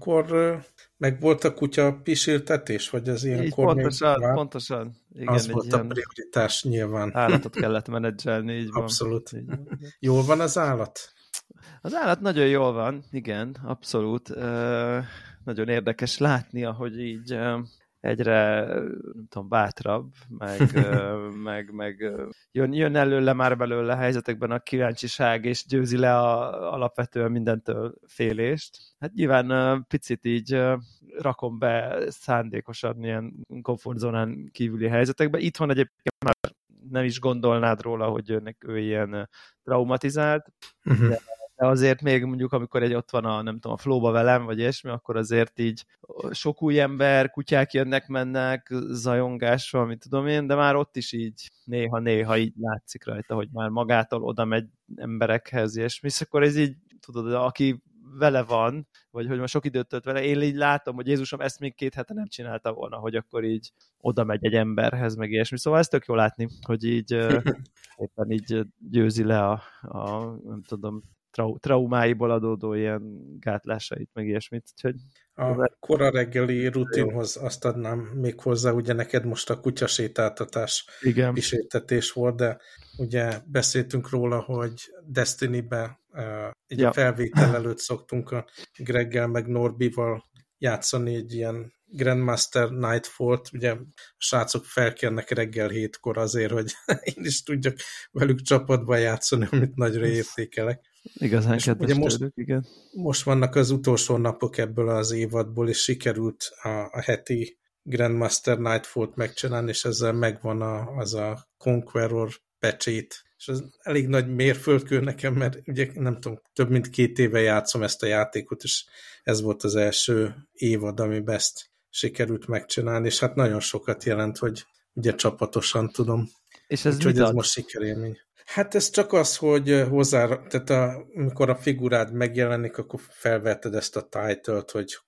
Akkor meg volt a kutya pisiltetés, vagy az ilyenkor így, pontosan, még pontosan. Igen, az volt a prioritás nyilván. Állatot kellett menedzselni, így van. Abszolút. Így van. Jól van az állat? Az állat nagyon jól van, igen, abszolút. Uh, nagyon érdekes látni, ahogy így uh, egyre, nem tudom, bátrabb, meg, meg, meg jön, jön előle már belőle helyzetekben a kíváncsiság, és győzi le a, alapvetően mindentől félést. Hát nyilván picit így rakom be szándékosan ilyen komfortzónán kívüli helyzetekbe. Itthon egyébként már nem is gondolnád róla, hogy ő, ő ilyen traumatizált, uh-huh. de de azért még mondjuk, amikor egy ott van a, nem tudom, a flóba velem, vagy ilyesmi, akkor azért így sok új ember, kutyák jönnek, mennek, zajongás van, mit tudom én, de már ott is így néha-néha így látszik rajta, hogy már magától oda megy emberekhez, és és akkor ez így, tudod, aki vele van, vagy hogy most sok időt tölt vele, én így látom, hogy Jézusom ezt még két hete nem csinálta volna, hogy akkor így oda megy egy emberhez, meg ilyesmi. Szóval ez tök jó látni, hogy így éppen így győzi le a, a nem tudom, trau traumáiból adódó ilyen gátlásait, meg ilyesmit. Úgyhogy a kora reggeli rutinhoz azt adnám még hozzá, ugye neked most a kutyasétáltatás Igen. kísértetés volt, de ugye beszéltünk róla, hogy Destiny-be egy ja. felvétel előtt szoktunk a Greggel meg Norbival játszani egy ilyen Grandmaster Nightfall-t, ugye a srácok felkérnek reggel hétkor azért, hogy én is tudjak velük csapatba játszani, amit nagyra értékelek. Igazán kedves most, tőlük, igen. Most vannak az utolsó napok ebből az évadból, és sikerült a, a heti Grandmaster Nightfall-t megcsinálni, és ezzel megvan a, az a Conqueror pecsét. És az elég nagy mérföldkő nekem, mert ugye nem tudom, több mint két éve játszom ezt a játékot, és ez volt az első évad, amiben ezt sikerült megcsinálni, és hát nagyon sokat jelent, hogy ugye csapatosan tudom. És ez Úgyhogy ez most sikerélmény. Hát ez csak az, hogy hozzá, tehát a, amikor a figurád megjelenik, akkor felvetted ezt a title-t, hogy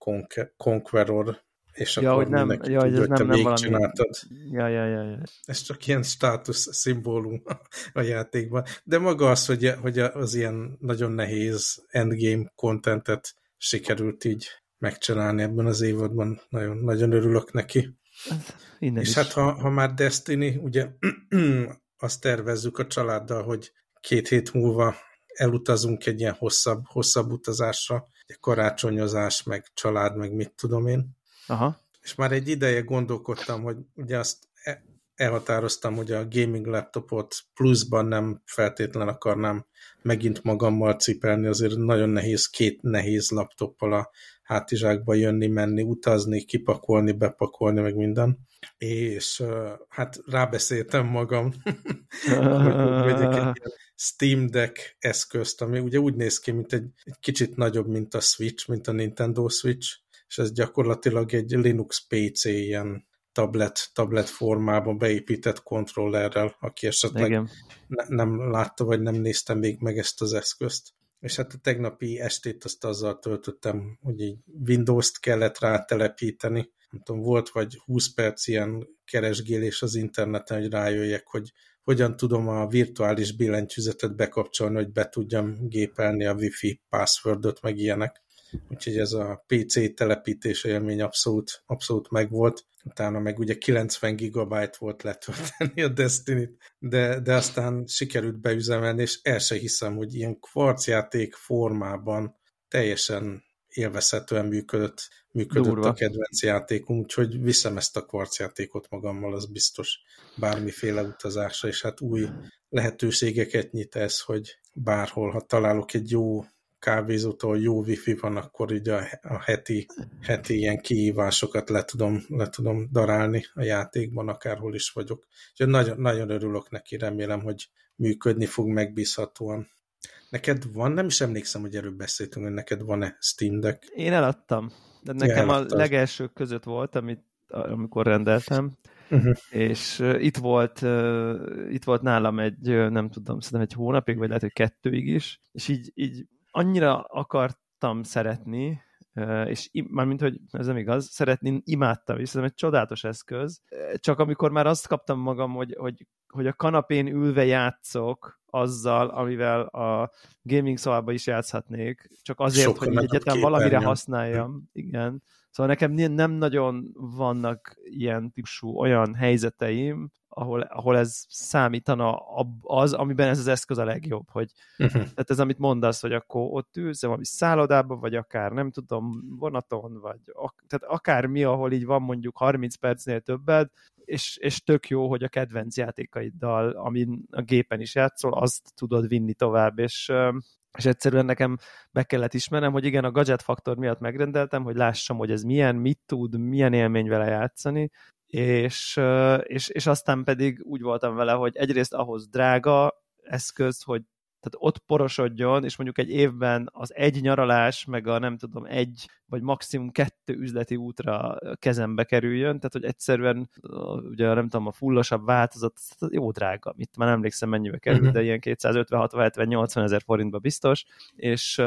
Conqueror, és ja, akkor hogy nem, ja, hogy ez nem, nem valami... csináltad. Ja, ja, ja, ja. Ez csak ilyen státusz szimbólum a játékban. De maga az, hogy, hogy az ilyen nagyon nehéz endgame contentet sikerült így megcsinálni ebben az évadban. Nagyon, nagyon örülök neki. Innen és is. hát ha, ha már Destiny, ugye azt tervezzük a családdal, hogy két hét múlva elutazunk egy ilyen hosszabb, hosszabb utazásra, egy karácsonyozás, meg család, meg mit tudom én. Aha. És már egy ideje gondolkodtam, hogy ugye azt e, elhatároztam, hogy a gaming laptopot pluszban nem feltétlen akarnám megint magammal cipelni, azért nagyon nehéz két nehéz laptoppal a hátizsákba jönni, menni, utazni, kipakolni, bepakolni, meg minden. És hát rábeszéltem magam, hogy vegyek egy Steam Deck eszközt, ami ugye úgy néz ki, mint egy, egy kicsit nagyobb, mint a Switch, mint a Nintendo Switch, és ez gyakorlatilag egy Linux PC ilyen tablet, tablet formában beépített kontrollerrel, aki esetleg ne, nem látta, vagy nem nézte még meg ezt az eszközt. És hát a tegnapi estét azt azzal töltöttem, hogy így Windows-t kellett rátelepíteni. Nem tudom, volt vagy 20 perc ilyen keresgélés az interneten, hogy rájöjjek, hogy hogyan tudom a virtuális billentyűzetet bekapcsolni, hogy be tudjam gépelni a Wi-Fi passwordot, meg ilyenek úgyhogy ez a PC telepítés élmény abszolút, abszolút megvolt. Utána meg ugye 90 gigabyte volt letölteni a Destiny-t, de, de aztán sikerült beüzemelni, és el se hiszem, hogy ilyen kvarcjáték formában teljesen élvezhetően működött, működött Durva. a kedvenc játékom, úgyhogy viszem ezt a kvarcjátékot magammal, az biztos bármiféle utazásra, és hát új lehetőségeket nyit ez, hogy bárhol, ha találok egy jó kávézótól jó wifi van, akkor így a, a heti, heti ilyen kihívásokat le tudom, le tudom darálni a játékban, akárhol is vagyok. Úgyhogy nagyon, nagyon örülök neki, remélem, hogy működni fog megbízhatóan. Neked van, nem is emlékszem, hogy erről beszéltünk, hogy neked van-e Steam Deck? Én eladtam, de nekem ja, a legelsők között volt, amit, amikor rendeltem, uh-huh. és uh, itt volt uh, itt volt nálam egy, uh, nem tudom, szerintem egy hónapig, vagy lehet, hogy kettőig is, és így, így annyira akartam szeretni, és mármint, hogy ez nem igaz, szeretni imádtam, és szerintem egy csodálatos eszköz, csak amikor már azt kaptam magam, hogy, hogy, hogy a kanapén ülve játszok, azzal, amivel a gaming szobában is játszhatnék, csak azért, Sokkal hogy egyetem valamire használjam. Igen. Szóval nekem nem nagyon vannak ilyen típusú olyan helyzeteim, ahol, ahol ez számítana az, amiben ez az eszköz a legjobb, hogy Uh-huh. tehát ez, amit mondasz, hogy akkor ott ülsz valami szállodában, vagy akár nem tudom, vonaton, vagy ak- tehát akármi, ahol így van mondjuk 30 percnél többet, és, és tök jó, hogy a kedvenc játékaiddal, amin a gépen is játszol, azt tudod vinni tovább, és, és egyszerűen nekem be kellett ismernem, hogy igen, a gadget faktor miatt megrendeltem, hogy lássam, hogy ez milyen, mit tud, milyen élmény vele játszani, és, és, és aztán pedig úgy voltam vele, hogy egyrészt ahhoz drága eszköz, hogy tehát ott porosodjon, és mondjuk egy évben az egy nyaralás, meg a nem tudom, egy vagy maximum kettő üzleti útra kezembe kerüljön, tehát hogy egyszerűen ugye nem tudom, a fullosabb változat, jó drága, mit már nem emlékszem mennyibe kerül, Mhm. de ilyen 250, 60, 70, 80 ezer forintba biztos, és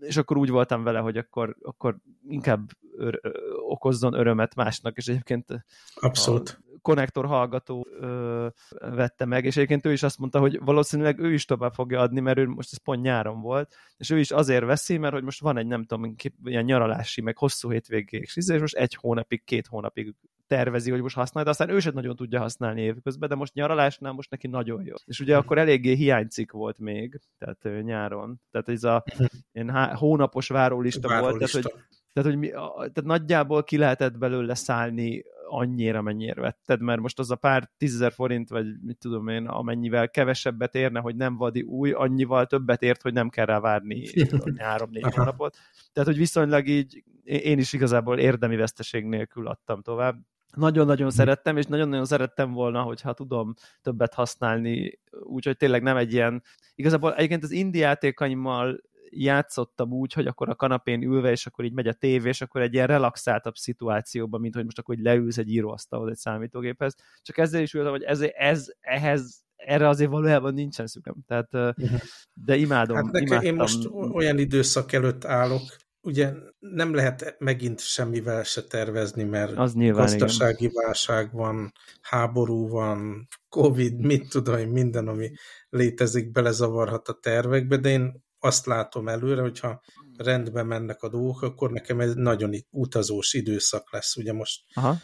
és akkor úgy voltam vele, hogy akkor, akkor inkább ör, ö, okozzon örömet másnak, és egyébként Abszolút. Konnektor hallgató ö, vette meg, és egyébként ő is azt mondta, hogy valószínűleg ő is tovább fogja adni, mert ő most ez pont nyáron volt, és ő is azért veszi, mert hogy most van egy nem tudom, ilyen nyaralási, meg hosszú hétvégék, és izé, és most egy hónapig, két hónapig tervezi, hogy most használja, de aztán ő sem nagyon tudja használni évközben, de most nyaralásnál most neki nagyon jó. És ugye akkor eléggé hiánycik volt még, tehát nyáron. Tehát ez a ilyen há- hónapos várólista, volt, tehát hogy Várólista. Tehát, hogy mi, a- tehát nagyjából ki lehetett belőle szállni annyira, mennyire vetted, mert most az a pár tízezer forint, vagy mit tudom én, amennyivel kevesebbet érne, hogy nem vadi új, annyival többet ért, hogy nem kell rá várni három-négy hónapot. Tehát, hogy viszonylag így én is igazából érdemi veszteség nélkül adtam tovább. Nagyon-nagyon szerettem, és nagyon-nagyon szerettem volna, hogyha tudom többet használni, úgyhogy tényleg nem egy ilyen... Igazából egyébként az indie játékaimmal játszottam úgy, hogy akkor a kanapén ülve, és akkor így megy a tévé, és akkor egy ilyen relaxáltabb szituációban, mint hogy most akkor így leülsz egy íróasztalhoz egy számítógéphez. Csak ezzel is ültem, hogy ez, ez ehhez erre azért valójában nincsen szükem. Tehát, Uh-huh. de imádom, Hát nekem, imádtam. én most olyan időszak előtt állok, ugye nem lehet megint semmivel se tervezni, mert Az nyilván, igen. gazdasági válság van, háború van, Covid, mit tudom én, minden, ami létezik, belezavarhat a tervekbe, de én azt látom előre, hogyha rendben mennek a dolgok, akkor nekem ez nagyon utazós időszak lesz. Ugye most Aha.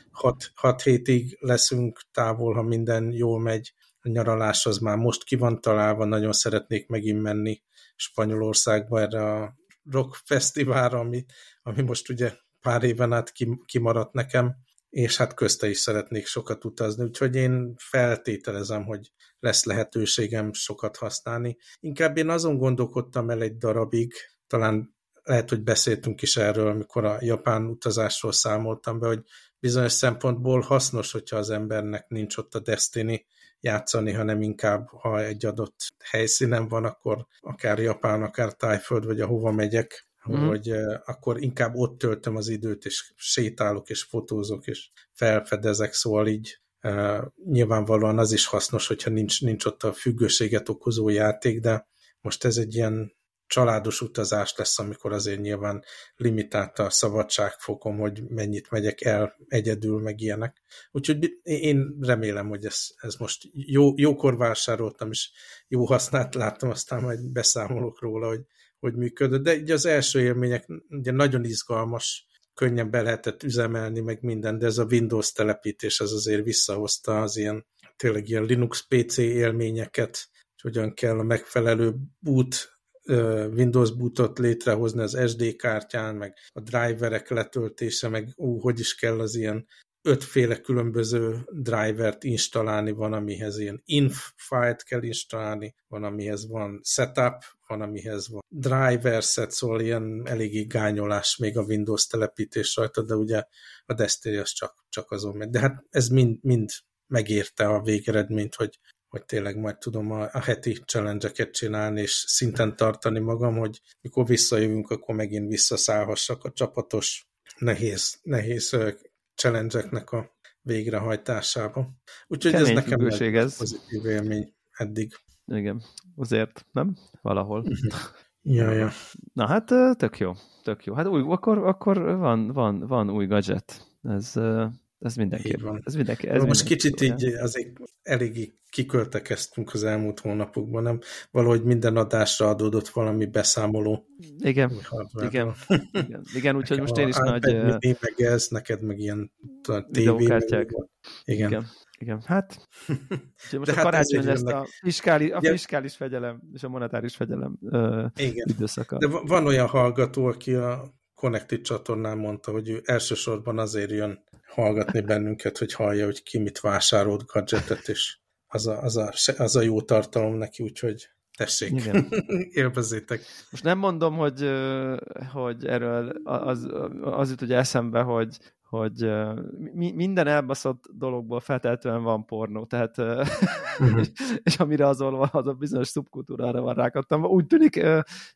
6 hétig leszünk távol, ha minden jól megy. A nyaralás az már most ki van találva, nagyon szeretnék megint menni Spanyolországba erre a rock fesztiválra, ami, ami most ugye pár éven át kim- kimaradt nekem, és hát közte is szeretnék sokat utazni, úgyhogy én feltételezem, hogy lesz lehetőségem sokat használni. Inkább én azon gondolkodtam el egy darabig, talán lehet, hogy beszéltünk is erről, amikor a japán utazásról számoltam be, hogy bizonyos szempontból hasznos, hogyha az embernek nincs ott a Destiny játszani, hanem inkább, ha egy adott helyszínen van, akkor akár Japán, akár Tájföld, vagy ahova megyek, Mhm. hogy eh, akkor inkább ott töltöm az időt, és sétálok, és fotózok, és felfedezek, szóval így eh, nyilvánvalóan az is hasznos, hogyha nincs, nincs ott a függőséget okozó játék, de most ez egy ilyen családos utazás lesz, amikor azért nyilván limitált a szabadságfokom, hogy mennyit megyek el egyedül, meg ilyenek. Úgyhogy én remélem, hogy ez, ez most jó, jókor vásároltam, és jó hasznát láttam, aztán majd beszámolok róla, hogy, hogy működött. De ugye az első élmények ugye nagyon izgalmas, könnyen be lehetett üzemelni, meg minden, de ez a Windows telepítés az azért visszahozta az ilyen tényleg ilyen Linux PC élményeket, és hogyan kell a megfelelő boot Windows bootot létrehozni az SD kártyán, meg a driverek letöltése, meg ú, hogy is kell az ilyen ötféle különböző drivert installálni, van, amihez ilyen inf file kell installálni, van, amihez van setup, van, amihez van driver set, szóval ilyen eléggé gányolás még a Windows telepítés rajta, de ugye a Destiny az csak, csak azon megy. De hát ez mind, mind megérte a végeredményt, hogy hogy tényleg majd tudom a, a heti challenge-eket csinálni, és szinten tartani magam, hogy mikor visszajövünk, akkor megint visszaszállhassak a csapatos nehéz, nehéz challenge-eknek a végrehajtásába. Úgyhogy Kemény ez nekem függőség ez. pozitív élmény eddig. Igen, azért, nem? Valahol. Ja, ja. Na hát tök jó, tök jó. Hát új, akkor, akkor van, van, van új gadget. Ez, Ez mindenki. van. Ez mindenki. Ez Most kicsit így azért eléggé kiköltekeztünk az elmúlt hónapokban, nem? Valahogy minden adásra adódott valami beszámoló. Igen, igen, igen, igen úgyhogy most én is nagy... Meg ez, neked meg ilyen tévé. Igen. igen. Igen, hát most De a hát karácsony lesz a fiskális, a fiskális fegyelem és a monetáris fegyelem uh, Igen. időszaka. De van olyan hallgató, aki a Connected csatornán mondta, hogy ő elsősorban azért jön hallgatni bennünket, hogy hallja, hogy ki mit vásárolt gadgetet, és az a, az a, az a jó tartalom neki, úgyhogy tessék, Igen. élvezzétek. Most nem mondom, hogy, hogy erről az, az jut ugye eszembe, hogy, hogy mi, minden elbaszott dologból feltehetően van pornó, tehát uh-huh. és amire azon van, az a bizonyos szubkultúrára van rákattam. Úgy tűnik,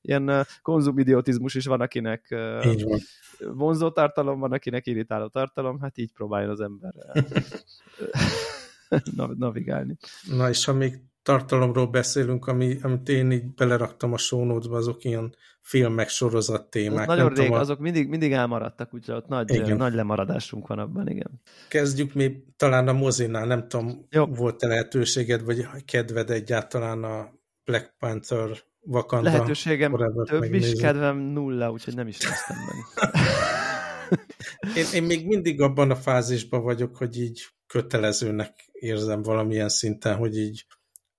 ilyen konzumidiotizmus is van, akinek van. vonzó tartalom van, akinek irritáló tartalom, hát így próbáljon az ember navigálni. Na és ha még tartalomról beszélünk, ami, amit én így beleraktam a show azok ilyen filmek, sorozat témák. Nagyon rég, tudom, azok mindig, mindig elmaradtak, úgyhogy ott nagy, igen. nagy lemaradásunk van abban, igen. Kezdjük még talán a mozinál, nem tudom, volt-e lehetőséged, vagy kedved egyáltalán a Black Panther Wakanda Lehetőségem forever több megnézni. is, kedvem nulla, úgyhogy nem is néztem meg. én, én még mindig abban a fázisban vagyok, hogy így kötelezőnek érzem valamilyen szinten, hogy így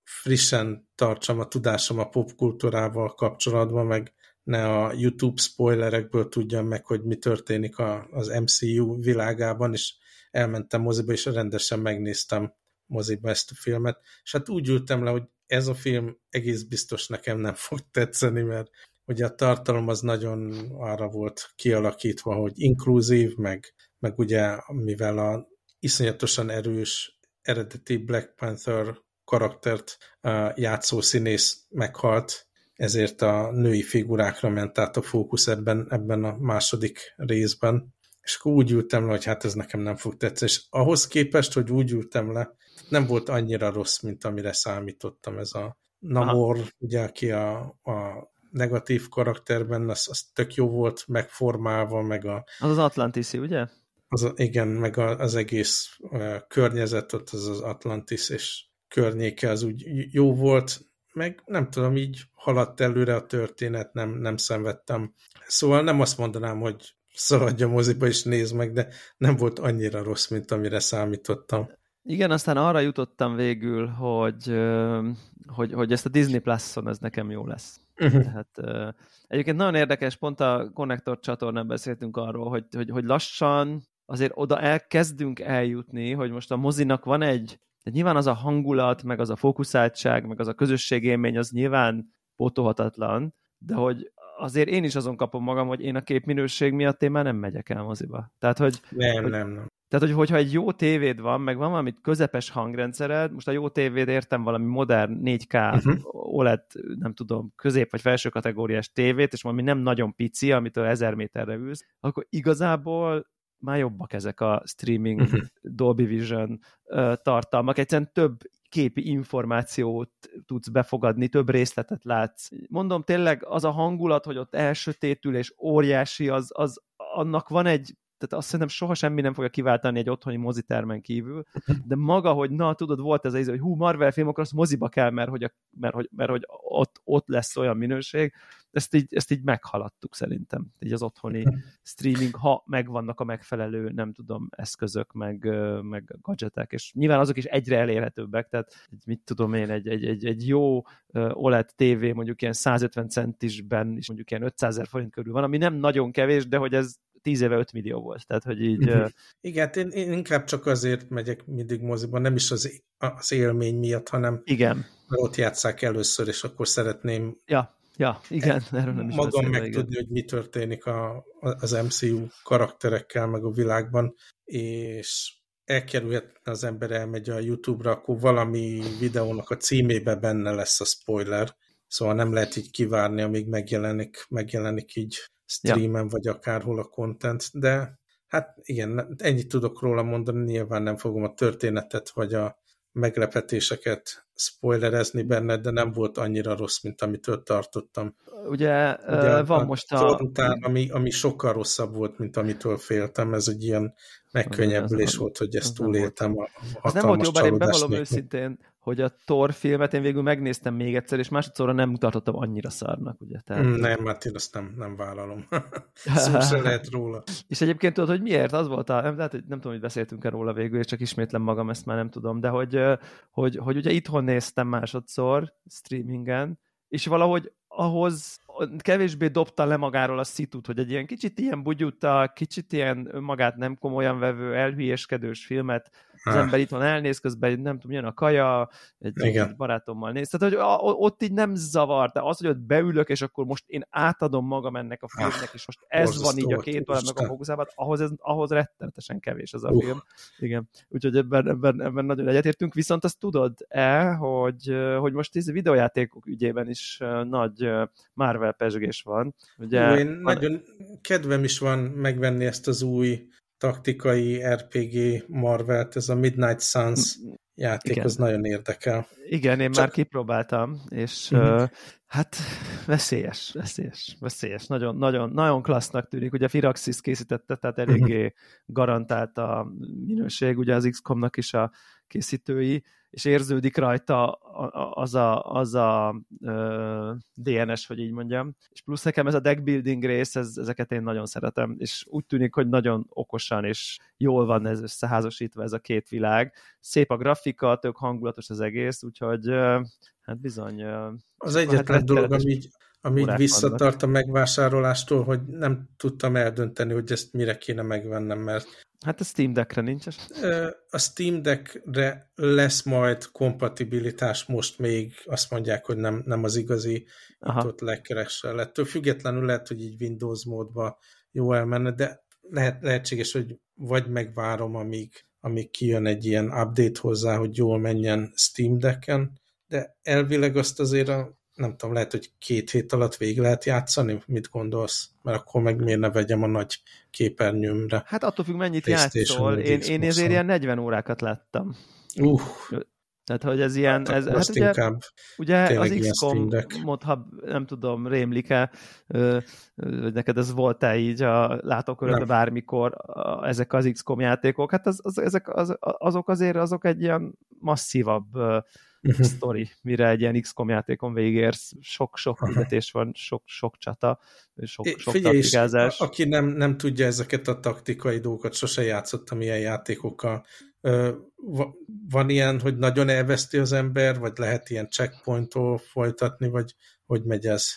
frissen tartsam a tudásom a popkultúrával kapcsolatban, meg ne a YouTube spoilerekből tudjam meg, hogy mi történik a, az MCU világában, és elmentem moziba, és rendesen megnéztem moziba ezt a filmet, és hát úgy ültem le, hogy ez a film egész biztos nekem nem fog tetszeni, mert ugye a tartalom az nagyon arra volt kialakítva, hogy inkluzív, meg, meg ugye mivel a iszonyatosan erős eredeti Black Panther karaktert játszó színész meghalt, ezért a női figurákra ment át a fókusz ebben, ebben a második részben. És akkor úgy ültem le, hogy hát ez nekem nem fog tetszeni. És ahhoz képest, hogy úgy ültem le, nem volt annyira rossz, mint amire számítottam. Ez a Namor, Aha. ugye, aki a, a negatív karakterben, az, az tök jó volt megformálva, meg a... Az az Atlantiszi, ugye? Az, igen, meg a, az egész uh, környezet, ott az az Atlantis, és környéke az úgy jó volt, meg nem tudom, így haladt előre a történet, nem, nem szenvedtem. Szóval nem azt mondanám, hogy szaladj a moziba és nézd meg, de nem volt annyira rossz, mint amire számítottam. Igen, aztán arra jutottam végül, hogy, hogy, hogy ezt a Disney Plus-on ez nekem jó lesz. Uh-huh. Tehát, egyébként nagyon érdekes, pont a Connector csatornán beszéltünk arról, hogy, hogy, hogy lassan azért oda elkezdünk eljutni, hogy most a mozinak van egy de nyilván az a hangulat, meg az a fókuszáltság, meg az a közösségélmény, az nyilván pótolhatatlan, de hogy azért én is azon kapom magam, hogy én a képminőség miatt én már nem megyek el moziba. Tehát, hogy, nem, hogy, nem, nem. Tehát, hogy, hogyha egy jó tévéd van, meg van valami közepes hangrendszered, most a jó tévéd értem valami modern 4K uh-huh. Mhm. OLED, nem tudom, közép vagy felső kategóriás tévét, és valami nem nagyon pici, amitől ezer méterre ülsz, akkor igazából már jobbak ezek a streaming uh-huh. Dolby Vision tartalmak. Egyszerűen több képi információt tudsz befogadni, több részletet látsz. Mondom, tényleg az a hangulat, hogy ott elsötétül és óriási, az, az annak van egy tehát azt szerintem soha semmi nem fogja kiváltani egy otthoni mozitermen kívül, de maga, hogy na, tudod, volt ez az hogy hú, Marvel film, akkor azt moziba kell, mert hogy, a, mert, hogy, mert, hogy ott, ott lesz olyan minőség, ezt így, ezt így meghaladtuk szerintem, így az otthoni streaming, ha megvannak a megfelelő, nem tudom, eszközök, meg, meg gadgetek, és nyilván azok is egyre elérhetőbbek, tehát mit tudom én, egy, egy, egy, egy jó OLED TV mondjuk ilyen 150 centisben is mondjuk ilyen 500 ezer forint körül van, ami nem nagyon kevés, de hogy ez 10 éve 5 millió volt, tehát hogy így... Uh-huh. Igen, hát én, én inkább csak azért megyek mindig moziban, nem is az, az élmény miatt, hanem igen. ott játszák először, és akkor szeretném ja, ja, igen, erről nem is magam megtudni, hogy mi történik a, az MCU karakterekkel, meg a világban, és elkerülhetne az ember elmegy a YouTube-ra, akkor valami videónak a címébe benne lesz a spoiler, szóval nem lehet így kivárni, amíg megjelenik, megjelenik így streamen, ja. vagy akárhol a content, de hát igen, ennyit tudok róla mondani, nyilván nem fogom a történetet, vagy a meglepetéseket spoilerezni benne, de nem volt annyira rossz, mint amitől tartottam. Ugye, Ugye van a most a... Után, ami, ami sokkal rosszabb volt, mint amitől féltem, ez egy ilyen megkönnyebbülés volt, hogy ezt túléltem a Ez nem volt jó, bár én bevallom őszintén, hogy a Thor filmet én végül megnéztem még egyszer, és másodszorra nem tartottam annyira szarnak, ugye? Tehát... Mm, nem, hát én azt nem, nem vállalom. Szó se lehet róla. És egyébként tudod, hogy miért? Az volt a, nem, lehet, hogy nem tudom, hogy beszéltünk-e róla végül, és csak ismétlem magam, ezt már nem tudom, de hogy, hogy, hogy ugye itthon néztem másodszor streamingen, és valahogy ahhoz kevésbé dobta le magáról a szitut, hogy egy ilyen kicsit ilyen bugyuta, kicsit ilyen magát nem komolyan vevő, elhülyéskedős filmet az ah. ember itt van elnéz, közben nem tudom, jön a kaja, egy, egy barátommal néz. Tehát, hogy a, ott így nem zavar, de az, hogy ott beülök, és akkor most én átadom magam ennek a ah, filmnek, és most ez van így a két meg a fókuszában, ahhoz, ez, ahhoz rettenetesen kevés az a uh. film. Igen. Úgyhogy ebben, ebben, ebben nagyon egyetértünk. Viszont azt tudod-e, hogy, hogy most ez videójátékok ügyében is nagy Marvel pesgés van. Ugye, Ú, én van... nagyon kedvem is van megvenni ezt az új taktikai RPG Marvelt, ez a Midnight Suns játék, Igen. az nagyon érdekel. Igen, én Csak... már kipróbáltam, és uh-huh. uh, hát veszélyes, veszélyes, veszélyes. Nagyon, nagyon, nagyon klassznak tűnik. Ugye Firaxis készítette, tehát eléggé uh-huh. garantált a minőség, ugye az XCOM-nak is a készítői, és érződik rajta az a, az a uh, DNS, hogy így mondjam. És plusz nekem ez a deck building rész, ez, ezeket én nagyon szeretem, és úgy tűnik, hogy nagyon okosan és jól van ez összeházasítva ez a két világ. Szép a grafika, tök hangulatos az egész, úgyhogy uh, hát bizony... Az egyetlen hát dolog, ami így, ami így visszatart a megvásárolástól, hogy nem tudtam eldönteni, hogy ezt mire kéne megvennem, mert Hát a Steam Deckre nincs A Steam Deckre lesz majd kompatibilitás, most még azt mondják, hogy nem, nem az igazi, Aha. ott lekeresel. Ettől függetlenül lehet, hogy így Windows módba jó elmenne, de lehet, lehetséges, hogy vagy megvárom, amíg, amíg kijön egy ilyen update hozzá, hogy jól menjen Steam Decken, de elvileg azt azért a nem tudom, lehet, hogy két hét alatt végig lehet játszani? Mit gondolsz? Mert akkor meg miért ne vegyem a nagy képernyőmre? Hát attól függ, mennyit játszol. Én, én ezért ilyen 40 órákat láttam. Uh. Tehát, hogy ez ilyen... Hát, ez, hát ugye, ugye az XCOM mod, ha nem tudom, rémlik-e, hogy neked ez volt-e így a látókörödbe bármikor a, ezek az XCOM játékok, hát az, az, ezek az, azok azért azok egy ilyen masszívabb uh-huh. sztori, mire egy ilyen XCOM játékon végérsz, sok-sok küldetés van, sok-sok csata, sok, sok Figyelj, taktikázás. aki nem, nem tudja ezeket a taktikai dolgokat, sose játszottam ilyen játékokkal, van ilyen, hogy nagyon elveszti az ember, vagy lehet ilyen checkpointtól folytatni, vagy hogy megy ez?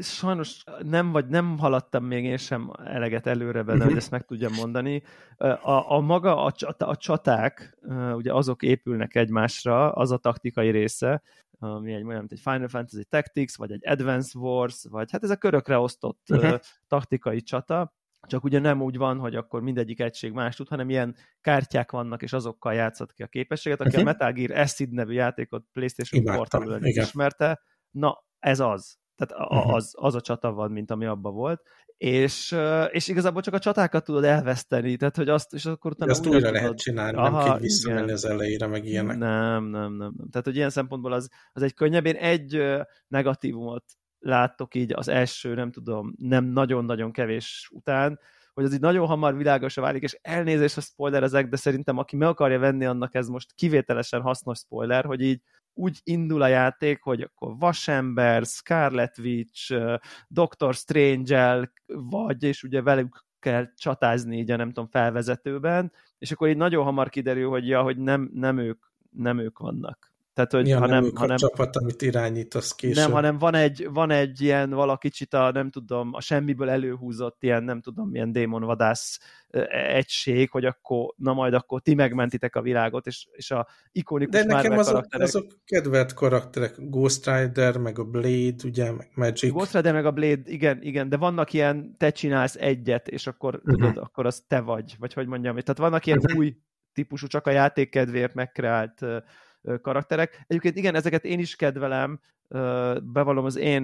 Sajnos nem, vagy nem haladtam még én sem eleget előre benne, hogy mhm. ezt meg tudjam mondani. A, a maga, a, a csaták, ugye azok épülnek egymásra, az a taktikai része, ami egy olyan, mint egy Final Fantasy Tactics, vagy egy Advance Wars, vagy hát ez a körökre osztott uh-huh. taktikai csata, csak ugye nem úgy van, hogy akkor mindegyik egység más tud, hanem ilyen kártyák vannak, és azokkal játszott ki a képességet. Aki uh-huh. a Metal Gear Acid nevű játékot PlayStation Portable ismerte, na ez az. Tehát uh-huh. az, az a csata van, mint ami abban volt. És, és igazából csak a csatákat tudod elveszteni, tehát hogy azt, és akkor utána... Azt újra tudod... lehet csinálni, Aha, nem kell visszamenni az elejére, meg ilyenek. Nem, nem, nem, nem. Tehát, hogy ilyen szempontból az, az egy könnyebb. Én egy negatívumot láttok így az első, nem tudom, nem nagyon-nagyon kevés után, hogy az így nagyon hamar világosra válik, és elnézést a spoiler ezek, de szerintem aki meg akarja venni, annak ez most kivételesen hasznos spoiler, hogy így úgy indul a játék, hogy akkor Vasember, Scarlet Witch, Doctor Strange-el vagy, és ugye velük kell csatázni így a nem tudom, felvezetőben, és akkor így nagyon hamar kiderül, hogy ja, hogy nem, nem ők nem ők vannak. Tehát, hogy ja, hanem, nem hanem, a csapat, amit irányítasz később. Nem, hanem van egy, van egy ilyen valakicsit a, nem tudom, a semmiből előhúzott ilyen, nem tudom, milyen démonvadász egység, hogy akkor, na majd akkor ti megmentitek a világot, és, és a ikonikus De nekem azok, karakterek... azok kedvelt karakterek, Ghost Rider, meg a Blade, ugye, meg Magic. Ghost Rider, meg a Blade, igen, igen, de vannak ilyen, te csinálsz egyet, és akkor uh-huh. tudod, akkor az te vagy, vagy hogy mondjam, tehát vannak ilyen uh-huh. új típusú, csak a játék kedvéért megkreált karakterek. Egyébként igen, ezeket én is kedvelem, bevallom az én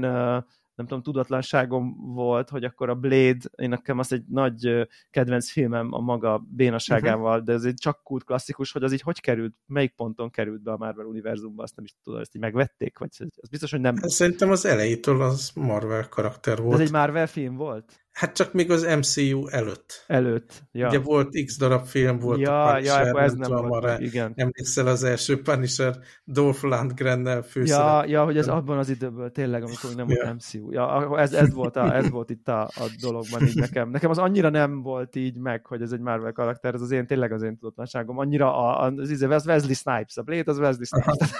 nem tudom, tudatlanságom volt, hogy akkor a Blade, én nekem az egy nagy kedvenc filmem a maga bénaságával, uh-huh. de ez egy csak kult klasszikus, hogy az így hogy került, melyik ponton került be a Marvel univerzumba, azt nem is tudom, ezt így megvették, vagy ez biztos, hogy nem. Szerintem az elejétől az Marvel karakter volt. Ez egy Marvel film volt? Hát csak még az MCU előtt. Előtt, ja. Ugye volt X darab film, volt ja, a Punisher, ja, ez nem, nem volt, igen. Emlékszel az első Punisher Dolph Lundgren-nel Ja, ja, hogy ez abban az időből tényleg, amikor nem ja. volt MCU. Ja, ez, ez, volt a, ez volt itt a, a dologban így nekem. Nekem az annyira nem volt így meg, hogy ez egy Marvel karakter, ez az én tényleg az én tudatlanságom. Annyira a, az, az, az Wesley Snipes, a Blade az Wesley Snipes.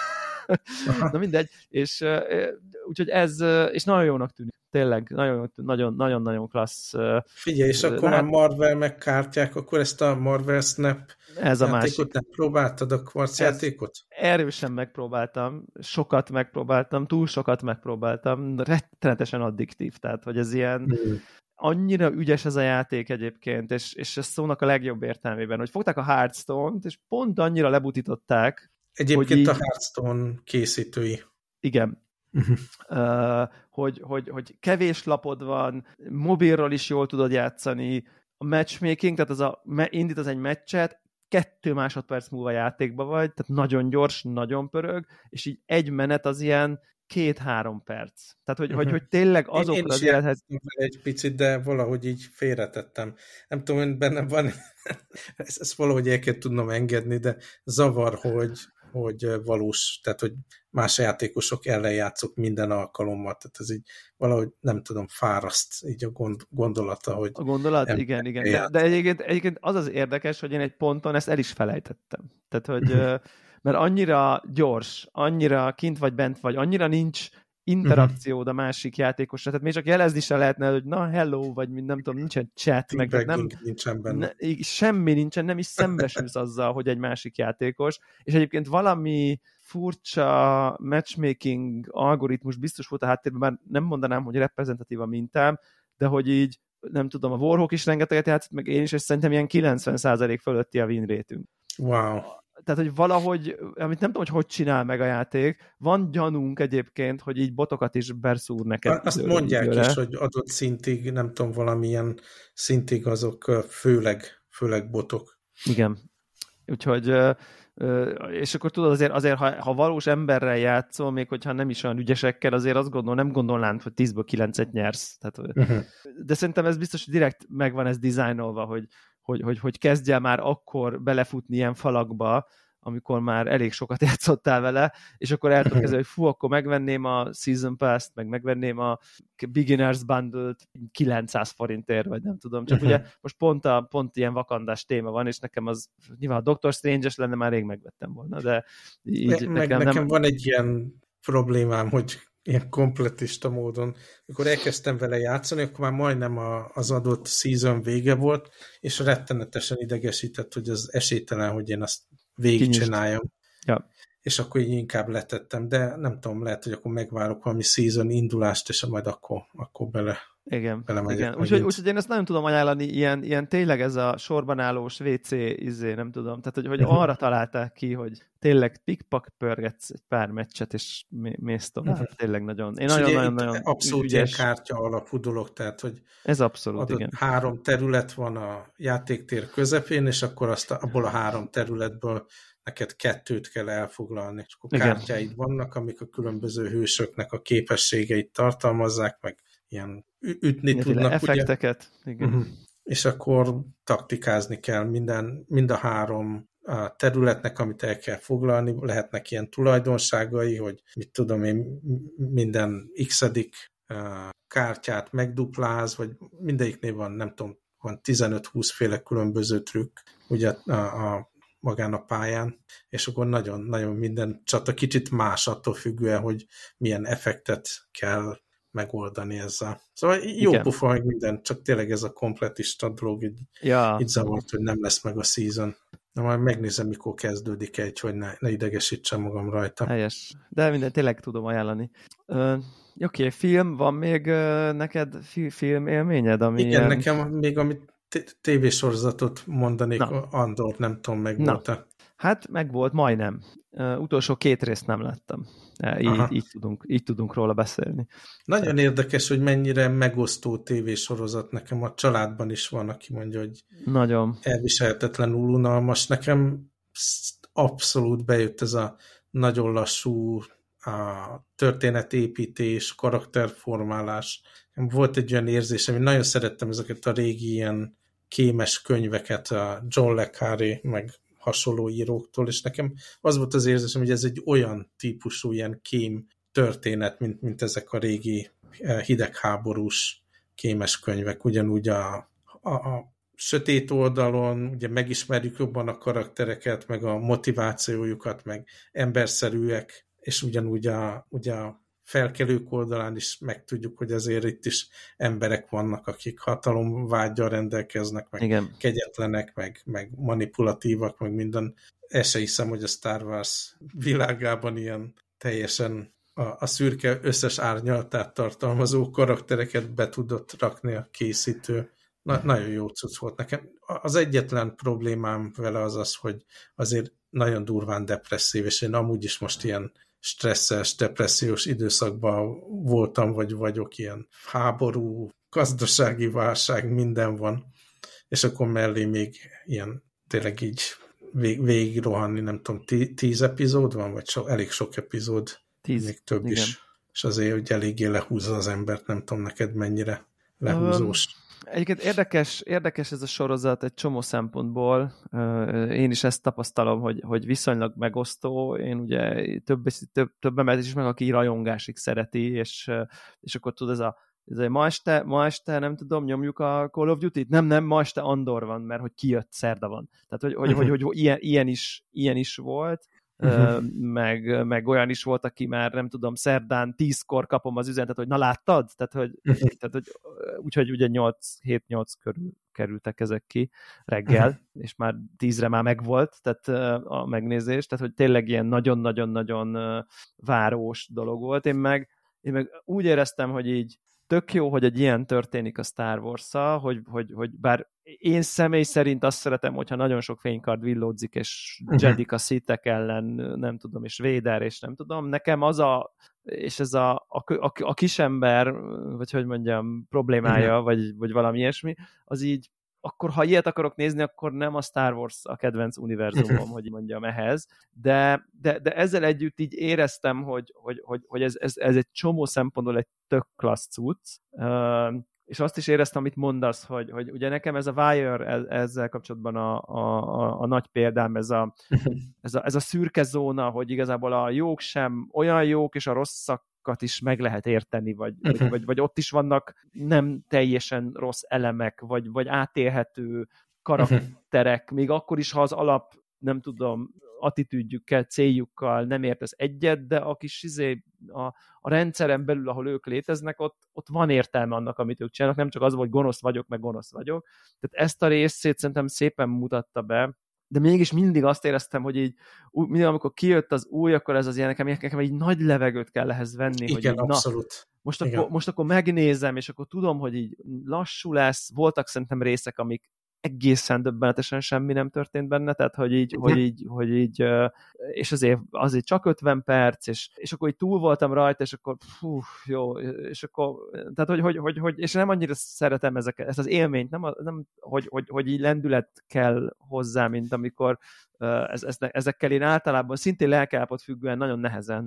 Na mindegy, és úgyhogy ez, és nagyon jónak tűnik. Tényleg, nagyon-nagyon klassz. Figyelj, és akkor már Marvel meg kártyák, akkor ezt a Marvel Snap ez a másik. nem próbáltad a kvarc játékot? Erősen megpróbáltam, sokat megpróbáltam, túl sokat megpróbáltam, rettenetesen addiktív, tehát hogy ez ilyen, hmm annyira ügyes ez a játék egyébként, és, és ez szónak a legjobb értelmében, hogy fogták a Hearthstone-t, és pont annyira lebutították, Egyébként hogy így, a Hearthstone készítői. Igen. Uh-huh. Uh, hogy, hogy, hogy kevés lapod van, mobilról is jól tudod játszani, a matchmaking, tehát az a, indít az egy meccset, kettő másodperc múlva játékba vagy, tehát nagyon gyors, nagyon pörög, és így egy menet az ilyen két-három perc. Tehát, hogy, uh-huh. hogy, mhm. hogy tényleg azokra én, én az élethez... egy picit, de valahogy így félretettem. Nem tudom, hogy bennem van, ezt, ezt valahogy el kell tudnom engedni, de zavar, hogy, hogy valós, tehát hogy más játékosok ellen játszok minden alkalommal, tehát ez így valahogy nem tudom, fáraszt így a gond, gondolata, hogy... A gondolat? Igen, igen. De, de egyébként, egyébként az az érdekes, hogy én egy ponton ezt el is felejtettem. Tehát, hogy mert annyira gyors, annyira kint vagy bent vagy, annyira nincs interakciód a másik játékosra. Tehát még csak jelezni se lehetne, hogy na hello, vagy nem tudom, nincsen chat, meg nem, nincsen benne. Ne, semmi nincsen, nem is szembesülsz azzal, hogy egy másik játékos, és egyébként valami furcsa matchmaking algoritmus biztos volt a háttérben, már nem mondanám, hogy reprezentatív a mintám, de hogy így nem tudom, a Warhawk is rengeteget játszott, meg én is, és szerintem ilyen 90% fölötti a win rétünk. Wow tehát, hogy valahogy, amit nem tudom, hogy hogy csinál meg a játék, van gyanunk egyébként, hogy így botokat is berszúr neked. Azt mondják időre. is, hogy adott szintig, nem tudom, valamilyen szintig azok főleg, főleg botok. Igen. Úgyhogy és akkor tudod, azért, azért ha, ha valós emberrel játszol, még hogyha nem is olyan ügyesekkel, azért azt gondol, nem gondolnám, hogy 10-ből 9-et nyersz. Tehát, uh-huh. De szerintem ez biztos, hogy direkt megvan ez dizájnolva, hogy, hogy, hogy, hogy kezdje már akkor belefutni ilyen falakba, amikor már elég sokat játszottál vele, és akkor el tudod hogy fú, akkor megvenném a Season Pass-t, meg megvenném a Beginners Bundle-t 900 forintért, vagy nem tudom. Csak ugye most pont, a, pont ilyen vakandás téma van, és nekem az nyilván a Doctor Strange-es lenne, már rég megvettem volna, de így meg, nekem, nekem nem... van egy ilyen problémám, hogy ilyen kompletista módon. Amikor elkezdtem vele játszani, akkor már majdnem a, az adott season vége volt, és rettenetesen idegesített, hogy az esélytelen, hogy én azt végigcsináljam. Ja. És akkor így inkább letettem, de nem tudom, lehet, hogy akkor megvárok valami season indulást, és majd akkor, akkor bele igen, igen. Úgyhogy, úgyhogy én ezt nagyon tudom ajánlani, ilyen, ilyen tényleg ez a sorban állós WC izé, nem tudom, tehát hogy, hogy arra találták ki, hogy tényleg pikpak pörgetsz egy pár meccset, és mész tovább. Uh-huh. Tényleg nagyon. Én nagyon-nagyon-nagyon Abszolút ügyes. ilyen kártya alapú dolog, tehát hogy ez abszolút, igen. három terület van a játéktér közepén, és akkor azt abból a három területből neked kettőt kell elfoglalni, és akkor igen. kártyáid vannak, amik a különböző hősöknek a képességeit tartalmazzák, meg ilyen ütni Ilyen tudnak. Effekteket. Ugye? Igen. Uh-huh. És akkor taktikázni kell minden, mind a három a területnek, amit el kell foglalni, lehetnek ilyen tulajdonságai, hogy mit tudom én, minden x kártyát megdupláz, vagy mindegyiknél van, nem tudom, van 15-20 féle különböző trükk, ugye a, a magán a pályán, és akkor nagyon-nagyon minden csata kicsit más attól függően, hogy milyen effektet kell megoldani ezzel. Szóval jó Igen. pufa meg minden, csak tényleg ez a kompletista dolog így, ja. így zavart, hogy nem lesz meg a season. Na majd megnézem, mikor kezdődik egy, hogy ne, ne idegesítsem magam rajta. Helyes. De minden tényleg tudom ajánlani. Uh, Oké, okay, film, van még uh, neked fi film élményed? Ami Igen, nekem még amit tévésorozatot mondanik, Na. Andor, nem tudom, meg Na. volt -e. Hát meg volt, majdnem. Uh, utolsó két részt nem láttam. Uh, így, így, tudunk, így tudunk róla beszélni. Nagyon Tehát... érdekes, hogy mennyire megosztó tévésorozat. Nekem a családban is van, aki mondja, hogy Nagyon. elviselhetetlenül unalmas. Nekem abszolút bejött ez a nagyon lassú a történetépítés, karakterformálás. Volt egy olyan érzésem, hogy nagyon szerettem ezeket a régi ilyen kémes könyveket, a John le Carré, meg hasonló íróktól, és nekem az volt az érzésem, hogy ez egy olyan típusú ilyen kém történet, mint, mint ezek a régi eh, hidegháborús kémes könyvek, ugyanúgy a, a, a sötét oldalon, ugye megismerjük jobban a karaktereket, meg a motivációjukat, meg emberszerűek, és ugyanúgy a, ugye a felkelők oldalán is megtudjuk, hogy azért itt is emberek vannak, akik hatalomvágyal rendelkeznek, meg Igen. kegyetlenek, meg, meg manipulatívak, meg minden. Ezt se hiszem, hogy a Star Wars világában ilyen teljesen a, a szürke összes árnyaltát tartalmazó karaktereket be tudott rakni a készítő. Na, nagyon jó cucc volt nekem. Az egyetlen problémám vele az az, hogy azért nagyon durván depresszív, és én amúgy is most ilyen stresszes, depressziós időszakban voltam, vagy vagyok ilyen háború, gazdasági válság, minden van, és akkor mellé még ilyen tényleg így vég, végig rohanni, nem tudom, tíz epizód van, vagy so, elég sok epizód, tíz, még több igen. is, és azért, hogy eléggé lehúzza az embert, nem tudom neked mennyire lehúzós. Um, Egyébként érdekes, érdekes ez a sorozat egy csomó szempontból. Én is ezt tapasztalom, hogy, hogy viszonylag megosztó. Én ugye több, több, több embert is meg, aki rajongásig szereti, és, és akkor tud ez a ez a ma este, ma este, nem tudom, nyomjuk a Call of Duty-t? Nem, nem, ma este Andor van, mert hogy kijött, szerda van. Tehát, hogy, hogy, hogy, hogy ilyen, ilyen, is, ilyen is volt uh-huh. meg, meg olyan is volt, aki már nem tudom, szerdán tízkor kapom az üzenetet, hogy na láttad? Tehát, hogy, uh-huh. tehát, hogy úgyhogy ugye 7-8 körül kerültek ezek ki reggel, uh-huh. és már tízre már megvolt, tehát a megnézés, tehát hogy tényleg ilyen nagyon-nagyon-nagyon várós dolog volt. Én meg, én meg úgy éreztem, hogy így tök jó, hogy egy ilyen történik a Star wars hogy, hogy, hogy bár én személy szerint azt szeretem, hogyha nagyon sok fénykard villódzik, és uh-huh. Jedik a szitek ellen, nem tudom, és Véder, és nem tudom. Nekem az a, és ez a, a, a, a kisember, vagy hogy mondjam, problémája, vagy, vagy valami ilyesmi, az így akkor ha ilyet akarok nézni, akkor nem a Star Wars a kedvenc univerzumom, hogy mondjam ehhez, de, de, de ezzel együtt így éreztem, hogy, hogy, hogy, hogy ez, ez, ez egy csomó szempontból egy tök klassz cucc, és azt is éreztem, amit mondasz, hogy, hogy ugye nekem ez a Wire ezzel kapcsolatban a, a, a, a nagy példám, ez a, ez, a, ez a szürke zóna, hogy igazából a jók sem olyan jók, és a rosszak is meg lehet érteni, vagy, vagy, vagy, vagy ott is vannak nem teljesen rossz elemek, vagy, vagy átélhető karakterek, még akkor is, ha az alap, nem tudom, attitűdjükkel, céljukkal nem értesz egyet, de a kis izé, a, a rendszeren belül, ahol ők léteznek, ott, ott van értelme annak, amit ők csinálnak, nem csak az, hogy gonosz vagyok, meg gonosz vagyok. Tehát ezt a részét szerintem szépen mutatta be, de mégis mindig azt éreztem, hogy így, mindig amikor kijött az új, akkor ez az ilyen, nekem, nekem egy nagy levegőt kell ehhez venni. Igen, hogy így, abszolút. Na, most, Igen. akkor, most akkor megnézem, és akkor tudom, hogy így lassú lesz, voltak szerintem részek, amik egészen döbbenetesen semmi nem történt benne, tehát hogy így, hogy így, hogy így és azért, azért csak 50 perc, és, és akkor így túl voltam rajta, és akkor fú, jó, és akkor, tehát hogy, hogy, hogy, hogy és nem annyira szeretem ezeket, ezt az élményt, nem, nem hogy, hogy, hogy így lendület kell hozzá, mint amikor ez, ez, ezekkel én általában szintén lelkeállapot függően nagyon nehezen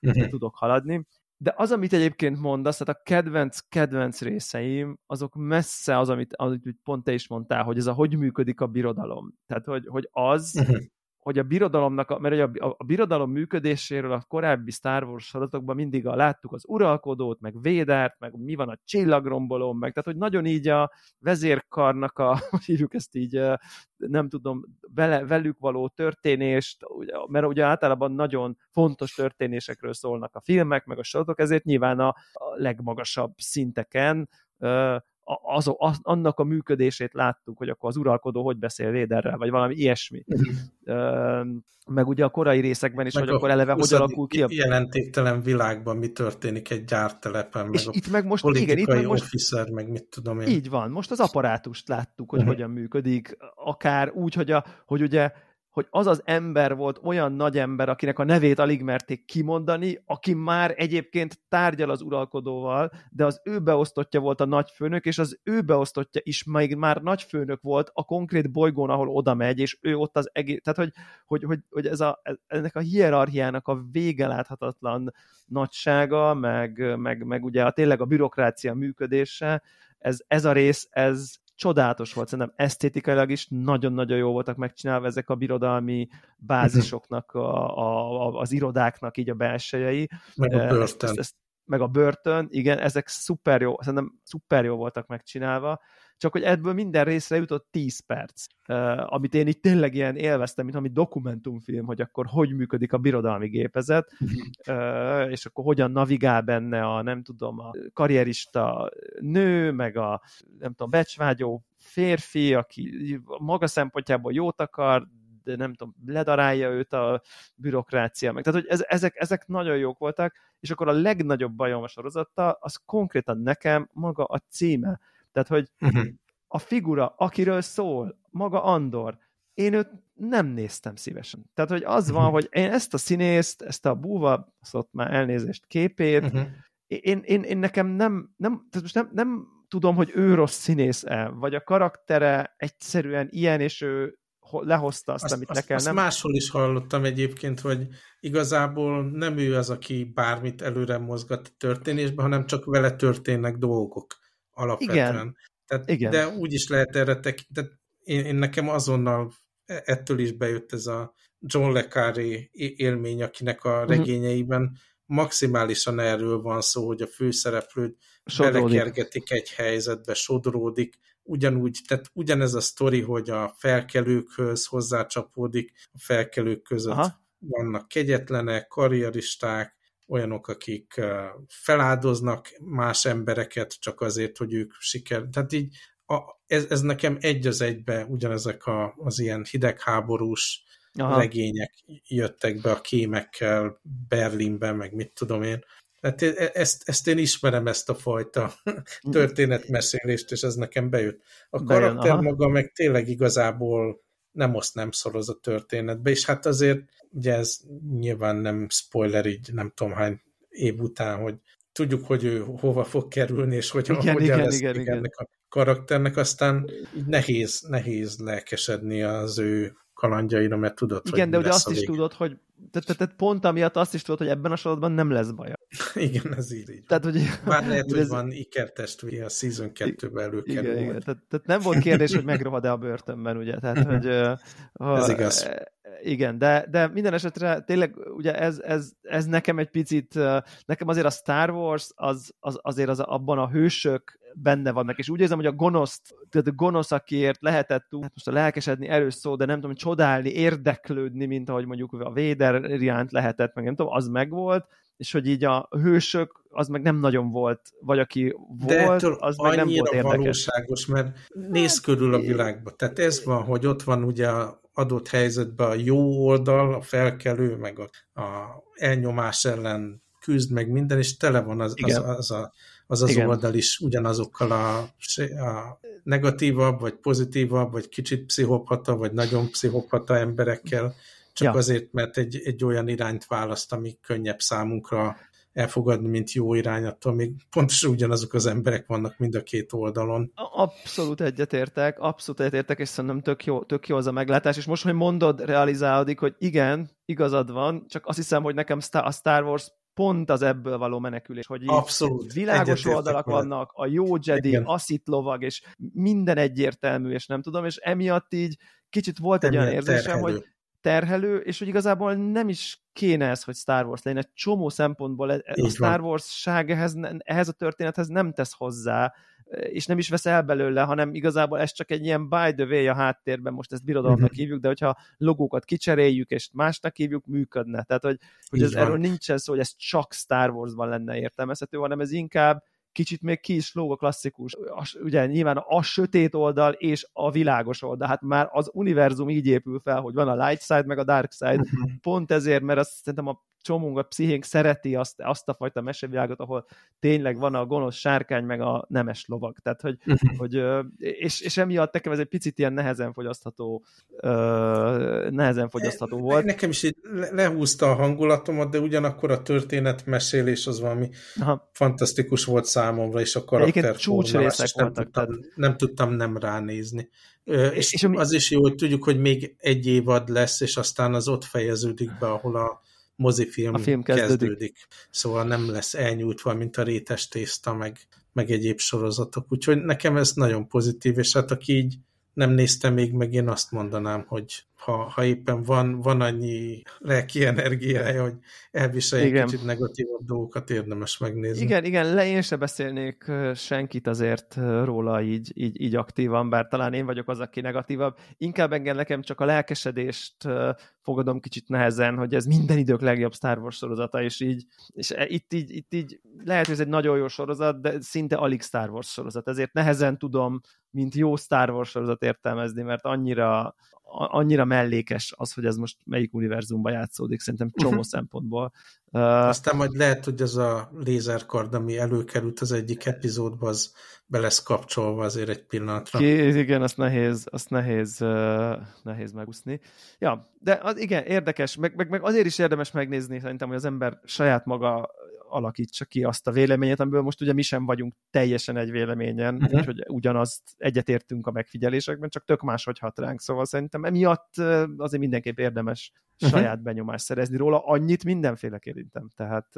uh-huh. tudok haladni, de az, amit egyébként mondasz, tehát a kedvenc, kedvenc részeim, azok messze az, amit, amit pont te is mondtál, hogy ez a hogy működik a birodalom. Tehát, hogy, hogy az, uh-huh hogy a birodalomnak, a, mert a, a birodalom működéséről a korábbi Star Wars sorozatokban mindig a, láttuk az uralkodót, meg Védert, meg mi van a csillagrombolón, meg tehát, hogy nagyon így a vezérkarnak a, hívjuk ezt így, nem tudom, vele, velük való történést, mert ugye általában nagyon fontos történésekről szólnak a filmek, meg a sorozatok, ezért nyilván a, a legmagasabb szinteken az, az, annak a működését láttuk, hogy akkor az uralkodó hogy beszél Véderrel, vagy valami ilyesmi. Meg ugye a korai részekben is, meg hogy akkor eleve hogy alakul ki a... jelentéktelen világban mi történik egy gyártelepen, és meg itt meg most, igen, itt meg most, officer, meg mit tudom én. Így van, most az apparátust láttuk, hogy uh-huh. hogyan működik, akár úgy, hogy, a, hogy ugye hogy az az ember volt olyan nagy ember, akinek a nevét alig merték kimondani, aki már egyébként tárgyal az uralkodóval, de az ő beosztottja volt a nagyfőnök, és az ő beosztottja is még már nagyfőnök volt a konkrét bolygón, ahol oda megy, és ő ott az egész, tehát hogy, hogy, hogy, hogy ez a, ennek a hierarchiának a végeláthatatlan nagysága, meg, meg, meg ugye a, tényleg a bürokrácia működése, ez, ez a rész, ez, csodálatos volt, szerintem esztétikailag is nagyon-nagyon jó voltak megcsinálva ezek a birodalmi bázisoknak, a, a, az irodáknak így a belsejei. Meg a börtön. Ezt, ezt, ezt, meg a börtön, igen, ezek szuper jó, szerintem szuper jó voltak megcsinálva, csak hogy ebből minden részre jutott 10 perc, uh, amit én itt tényleg ilyen élveztem, mint ami dokumentumfilm, hogy akkor hogy működik a birodalmi gépezet, uh, és akkor hogyan navigál benne a, nem tudom, a karrierista nő, meg a, nem tudom, becsvágyó férfi, aki maga szempontjából jót akar, de nem tudom, ledarálja őt a bürokrácia meg. Tehát, hogy ez, ezek, ezek nagyon jók voltak, és akkor a legnagyobb bajom a sorozattal, az konkrétan nekem maga a címe. Tehát, hogy uh-huh. a figura, akiről szól, maga Andor, én őt nem néztem szívesen. Tehát, hogy az van, uh-huh. hogy én ezt a színészt, ezt a búva, szóval már elnézést képét, uh-huh. én, én, én nekem nem, nem, tehát most nem, nem tudom, hogy ő rossz színész-e, vagy a karaktere egyszerűen ilyen, és ő lehozta azt, azt amit azt, nekem azt nem... máshol is hallottam egyébként, hogy igazából nem ő az, aki bármit előre mozgat a történésbe, hanem csak vele történnek dolgok alapvetően. Igen. Tehát, Igen. De úgy is lehet erre tekinteni. Én, én nekem azonnal e, ettől is bejött ez a John Le Carré élmény, akinek a mhm. regényeiben uh-huh. maximálisan erről van szó, hogy a főszereplőt belekergetik egy helyzetbe, sodródik, ugyanúgy, tehát ugyanez a sztori, hogy a felkelőkhöz hozzácsapódik, a felkelők között Aha. vannak kegyetlenek, karrieristák, olyanok, akik feláldoznak más embereket csak azért, hogy ők siker. Tehát így a, ez, ez nekem egy az egybe ugyanezek a, az ilyen hidegháborús Aha. regények jöttek be a kémekkel Berlinben, meg mit tudom én. Tehát e, ezt, ezt én ismerem, ezt a fajta történetmesélést, és ez nekem bejött. A karakter Bejön, maga meg tényleg igazából nem oszt nem szoroz a történetbe, és hát azért ugye ez nyilván nem spoiler így nem tudom hány év után, hogy tudjuk, hogy ő hova fog kerülni, és hogy igen, hogyan igen, lesz igen, igen. ennek a karakternek, aztán nehéz, nehéz lelkesedni az ő kalandjaira, mert tudod, Igen, hogy de ugye azt is tudod, hogy tehát, tehát pont amiatt azt is tudod, hogy ebben a sorozatban nem lesz baja. Igen, ez így. így. Tehát, hogy, Bár lehet, hogy ez... van ikertestvé a Season 2-ben előkerül. Igen, igen. Tehát, tehát, nem volt kérdés, hogy megrohad-e a börtönben, ugye? Tehát, hogy, ha, ez igaz. Igen, de, de minden esetre tényleg ugye ez, ez, ez nekem egy picit, nekem azért a Star Wars az, az azért az abban a hősök benne vannak, és úgy érzem, hogy a gonoszt, tehát a gonosz, akiért lehetett hát most a lelkesedni erős szó, de nem tudom, csodálni, érdeklődni, mint ahogy mondjuk a Véder iránt lehetett, meg nem tudom, az megvolt, és hogy így a hősök, az meg nem nagyon volt, vagy aki volt, De az meg nem volt érdekes. valóságos, mert néz körül a világba. Tehát ez van, hogy ott van ugye a adott helyzetben a jó oldal, a felkelő, meg a, a elnyomás ellen küzd, meg minden, és tele van az, az, az a az az Igen. oldal is ugyanazokkal a, a negatívabb, vagy pozitívabb, vagy kicsit pszichopata, vagy nagyon pszichopata emberekkel, csak ja. azért, mert egy, egy olyan irányt választ, ami könnyebb számunkra elfogadni, mint jó irány, attól még pontosan ugyanazok az emberek vannak mind a két oldalon. Abszolút egyetértek, abszolút egyetértek, és szerintem tök jó, tök jó az a meglátás, és most, hogy mondod, realizálódik, hogy igen, igazad van, csak azt hiszem, hogy nekem a Star Wars pont az ebből való menekülés, hogy Abszolút. világos oldalak veled. vannak, a jó Jedi, Igen. a Sith lovag, és minden egyértelmű, és nem tudom, és emiatt így kicsit volt egy olyan érzésem, terhelő. hogy terhelő, és hogy igazából nem is kéne ez, hogy Star Wars legyen. Egy csomó szempontból e- a Star Wars-ság ehhez, ehhez a történethez nem tesz hozzá, és nem is vesz el belőle, hanem igazából ez csak egy ilyen by the way a háttérben, most ezt birodalomnak uh-huh. hívjuk, de hogyha logókat kicseréljük, és másnak hívjuk, működne. Tehát, hogy, hogy ez, erről nincsen szó, hogy ez csak Star Warsban lenne értelmezhető, hanem ez inkább kicsit még ki is lóg a klasszikus. A, ugye nyilván a sötét oldal és a világos oldal. Hát már az univerzum így épül fel, hogy van a light side, meg a dark side. Uh-huh. Pont ezért, mert azt szerintem a csomónk a pszichénk szereti azt, azt a fajta mesevilágot, ahol tényleg van a gonosz sárkány, meg a nemes lovag. Tehát, hogy, uh-huh. hogy és, és emiatt nekem ez egy picit ilyen nehezen fogyasztható nehezen fogyasztható volt. Nekem is így lehúzta a hangulatomat, de ugyanakkor a történetmesélés az valami Aha. fantasztikus volt számomra, és a karakter csúcsrészek nem voltak. Tudtam, tehát... nem tudtam nem ránézni. És, és ami... az is jó, hogy tudjuk, hogy még egy évad lesz, és aztán az ott fejeződik be, ahol a mozifilm a film kezdődik. kezdődik. Szóval nem lesz elnyújtva, mint a rétes tészta, meg, meg egyéb sorozatok. Úgyhogy nekem ez nagyon pozitív, és hát aki így nem néztem még meg, én azt mondanám, hogy ha, ha éppen van, van annyi lelki energiája, hogy elviselje igen. kicsit negatívabb dolgokat, érdemes megnézni. Igen, igen, le én se beszélnék senkit azért róla így, így, így aktívan, bár talán én vagyok az, aki negatívabb. Inkább engem nekem csak a lelkesedést fogadom kicsit nehezen, hogy ez minden idők legjobb Star Wars sorozata, és így, és e, itt így, itt így lehet, hogy ez egy nagyon jó sorozat, de szinte alig Star Wars sorozat, ezért nehezen tudom, mint jó Star Wars sorozat értelmezni, mert annyira, annyira mellékes az, hogy ez most melyik univerzumban játszódik, szerintem csomó uh-huh. szempontból. Aztán majd lehet, hogy ez a lézerkard, ami előkerült az egyik epizódban, az be lesz kapcsolva azért egy pillanatra. Ki, igen, azt nehéz, azt nehéz, nehéz megúszni. Ja, de az igen, érdekes, meg, meg, meg azért is érdemes megnézni szerintem, hogy az ember saját maga alakítsa ki azt a véleményet, amiből most ugye mi sem vagyunk teljesen egy véleményen, uh-huh. úgyhogy ugyanazt egyetértünk a megfigyelésekben, csak tök máshogy hat ránk, szóval szerintem emiatt azért mindenképp érdemes uh-huh. saját benyomást szerezni róla, annyit mindenféleképp szerintem, tehát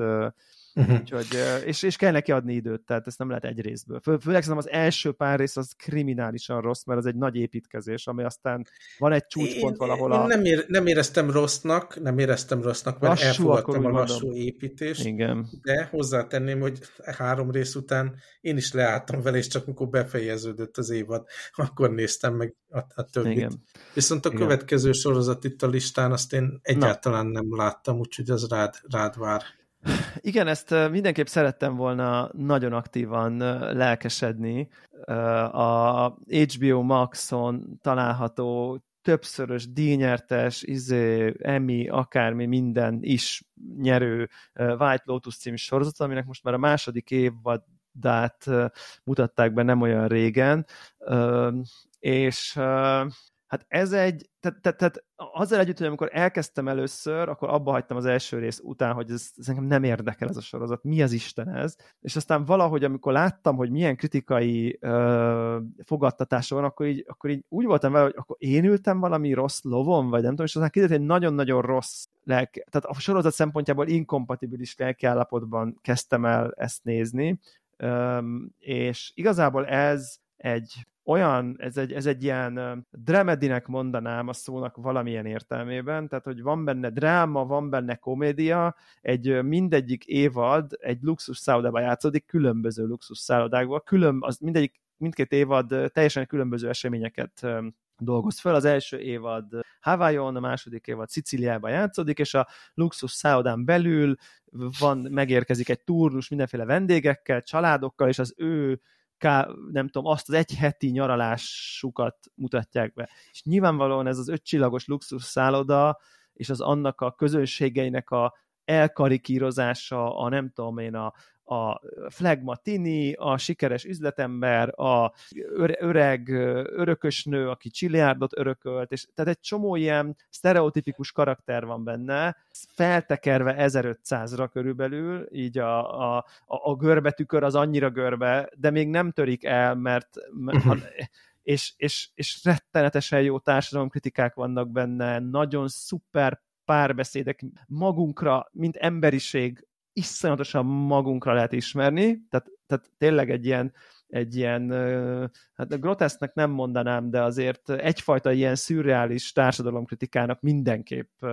Uh-huh. Úgyhogy, és, és kell neki adni időt, tehát ezt nem lehet egy részből. Fő, főleg szerintem az első pár rész az kriminálisan rossz, mert az egy nagy építkezés, ami aztán van egy csúcspont én, valahol a... Én nem, ér, nem éreztem rossznak, nem éreztem rossznak, mert lassú, elfogadtam a lassú mondom. építést, Igen. de hozzátenném, hogy három rész után én is leálltam vele, és csak mikor befejeződött az évad, akkor néztem meg a, a többit. Igen. Viszont a Igen. következő sorozat itt a listán, azt én egyáltalán Na. nem láttam, úgyhogy az rád, rád vár. Igen, ezt mindenképp szerettem volna nagyon aktívan lelkesedni. A HBO Maxon található többszörös díjnyertes, izé, Emmy, akármi, minden is nyerő White Lotus című sorozat, aminek most már a második évadát mutatták be nem olyan régen, és Hát ez egy, tehát, tehát, tehát azzal együtt, hogy amikor elkezdtem először, akkor abba hagytam az első rész után, hogy ez, ez engem nem érdekel ez a sorozat, mi az Isten ez, és aztán valahogy, amikor láttam, hogy milyen kritikai ö, fogadtatása van, akkor így, akkor így úgy voltam vele, hogy akkor én ültem valami rossz lovon, vagy nem tudom, és aztán kiderült, hogy nagyon-nagyon rossz lelke, tehát a sorozat szempontjából inkompatibilis lelkiállapotban kezdtem el ezt nézni, ö, és igazából ez egy olyan, ez egy, ez egy ilyen dramedinek mondanám a szónak valamilyen értelmében, tehát hogy van benne dráma, van benne komédia, egy mindegyik évad egy luxus szállodában játszódik, különböző luxus szállodákban, külön, az mindegyik, mindkét évad teljesen különböző eseményeket dolgoz föl. Az első évad Hawaiion, a második évad Sziciliában játszódik, és a luxus szállodán belül van, megérkezik egy turnus mindenféle vendégekkel, családokkal, és az ő ká, nem tudom, azt az egy heti nyaralásukat mutatják be. És nyilvánvalóan ez az ötcsillagos luxus szálloda, és az annak a közönségeinek a elkarikírozása, a nem tudom én, a, a flagmatini, a sikeres üzletember, a öreg örökös nő, aki csilliárdot örökölt, és tehát egy csomó ilyen sztereotipikus karakter van benne, feltekerve 1500-ra körülbelül, így a, a, a, a görbetükör az annyira görbe, de még nem törik el, mert, mert uh-huh. és, és, és rettenetesen jó társadalomkritikák vannak benne, nagyon szuper párbeszédek magunkra, mint emberiség iszonyatosan magunkra lehet ismerni, tehát, tehát tényleg egy ilyen, egy ilyen, hát grotesznek nem mondanám, de azért egyfajta ilyen szürreális társadalomkritikának mindenképp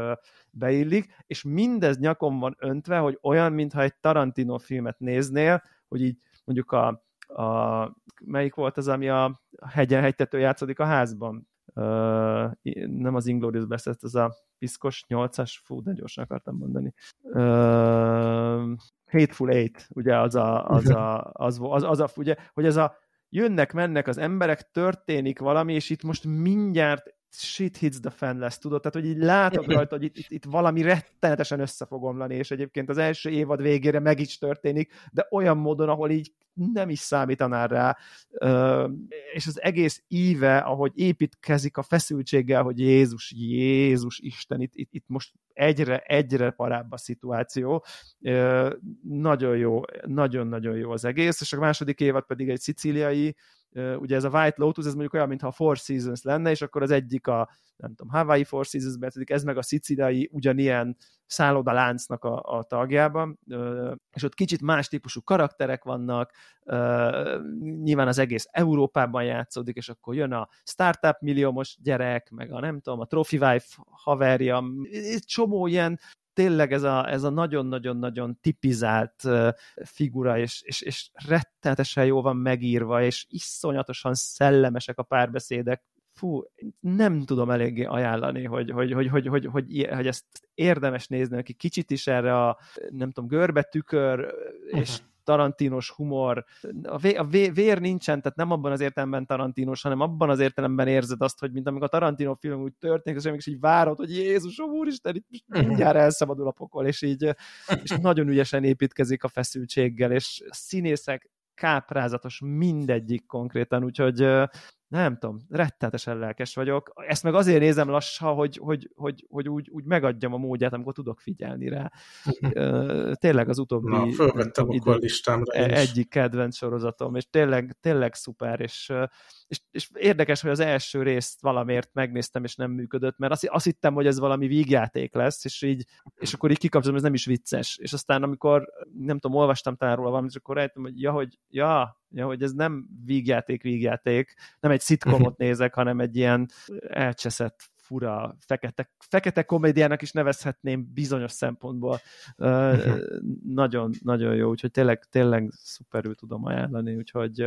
beillik, és mindez nyakon van öntve, hogy olyan, mintha egy Tarantino filmet néznél, hogy így mondjuk a, a melyik volt az, ami a hegyen hegytető játszódik a házban? Uh, nem az Inglourious Basterds, az a piszkos 8-as, fú, de gyorsan akartam mondani. Uh, Hateful Eight, ugye az a, az a, az, az, az a, ugye, hogy ez a jönnek, mennek az emberek, történik valami, és itt most mindjárt shit hits the fan lesz, tudod? Tehát, hogy így látom rajta, hogy itt, itt, itt valami rettenetesen össze fog omlani, és egyébként az első évad végére meg is történik, de olyan módon, ahol így nem is számítanál rá, és az egész íve, ahogy építkezik a feszültséggel, hogy Jézus, Jézus Isten, itt, itt, itt most egyre, egyre parább a szituáció, nagyon jó, nagyon-nagyon jó az egész, és a második évad pedig egy szicíliai ugye ez a White Lotus, ez mondjuk olyan, mintha a Four Seasons lenne, és akkor az egyik a, nem tudom, Hawaii Four Seasons, mert ez meg a szicíliai ugyanilyen szállodaláncnak a, a tagjában, és ott kicsit más típusú karakterek vannak, nyilván az egész Európában játszódik, és akkor jön a startup milliómos gyerek, meg a nem tudom, a Trophy Wife haverja, egy csomó ilyen tényleg ez a, ez a nagyon-nagyon-nagyon tipizált figura, és, és, és rettenetesen jó van megírva, és iszonyatosan szellemesek a párbeszédek, fú, nem tudom eléggé ajánlani, hogy, hogy, hogy, hogy, hogy, hogy, hogy ezt érdemes nézni, aki kicsit is erre a, nem tudom, görbe tükör, és uh-huh tarantinos humor, a, vé, a vé, vér nincsen, tehát nem abban az értelemben tarantinos, hanem abban az értelemben érzed azt, hogy mint amikor a Tarantino film úgy történik, és mégis így várod, hogy Jézusom úristen, itt mindjárt elszabadul a pokol, és így és nagyon ügyesen építkezik a feszültséggel, és a színészek káprázatos mindegyik konkrétan, úgyhogy nem tudom, rettenetesen lelkes vagyok. Ezt meg azért nézem lassan, hogy, hogy, hogy, hogy úgy, úgy megadjam a módját, amikor tudok figyelni rá. tényleg az utóbbi Na, fölvettem idő, a listámra egyik kedvenc sorozatom, és tényleg, tényleg szuper, és, és, és érdekes, hogy az első részt valamiért megnéztem, és nem működött, mert azt, azt hittem, hogy ez valami vígjáték lesz, és így, és akkor így kikapcsolom, ez nem is vicces. És aztán amikor, nem tudom, olvastam talán róla valamit, és akkor rájöttem, hogy ja, hogy, ja, ja, hogy ez nem vígjáték, vígjáték, nem egy szitkomot nézek, hanem egy ilyen elcseszett fura, fekete, fekete komédiának is nevezhetném bizonyos szempontból. Uh, nagyon, nagyon jó, úgyhogy tényleg, tényleg szuperül tudom ajánlani, úgyhogy...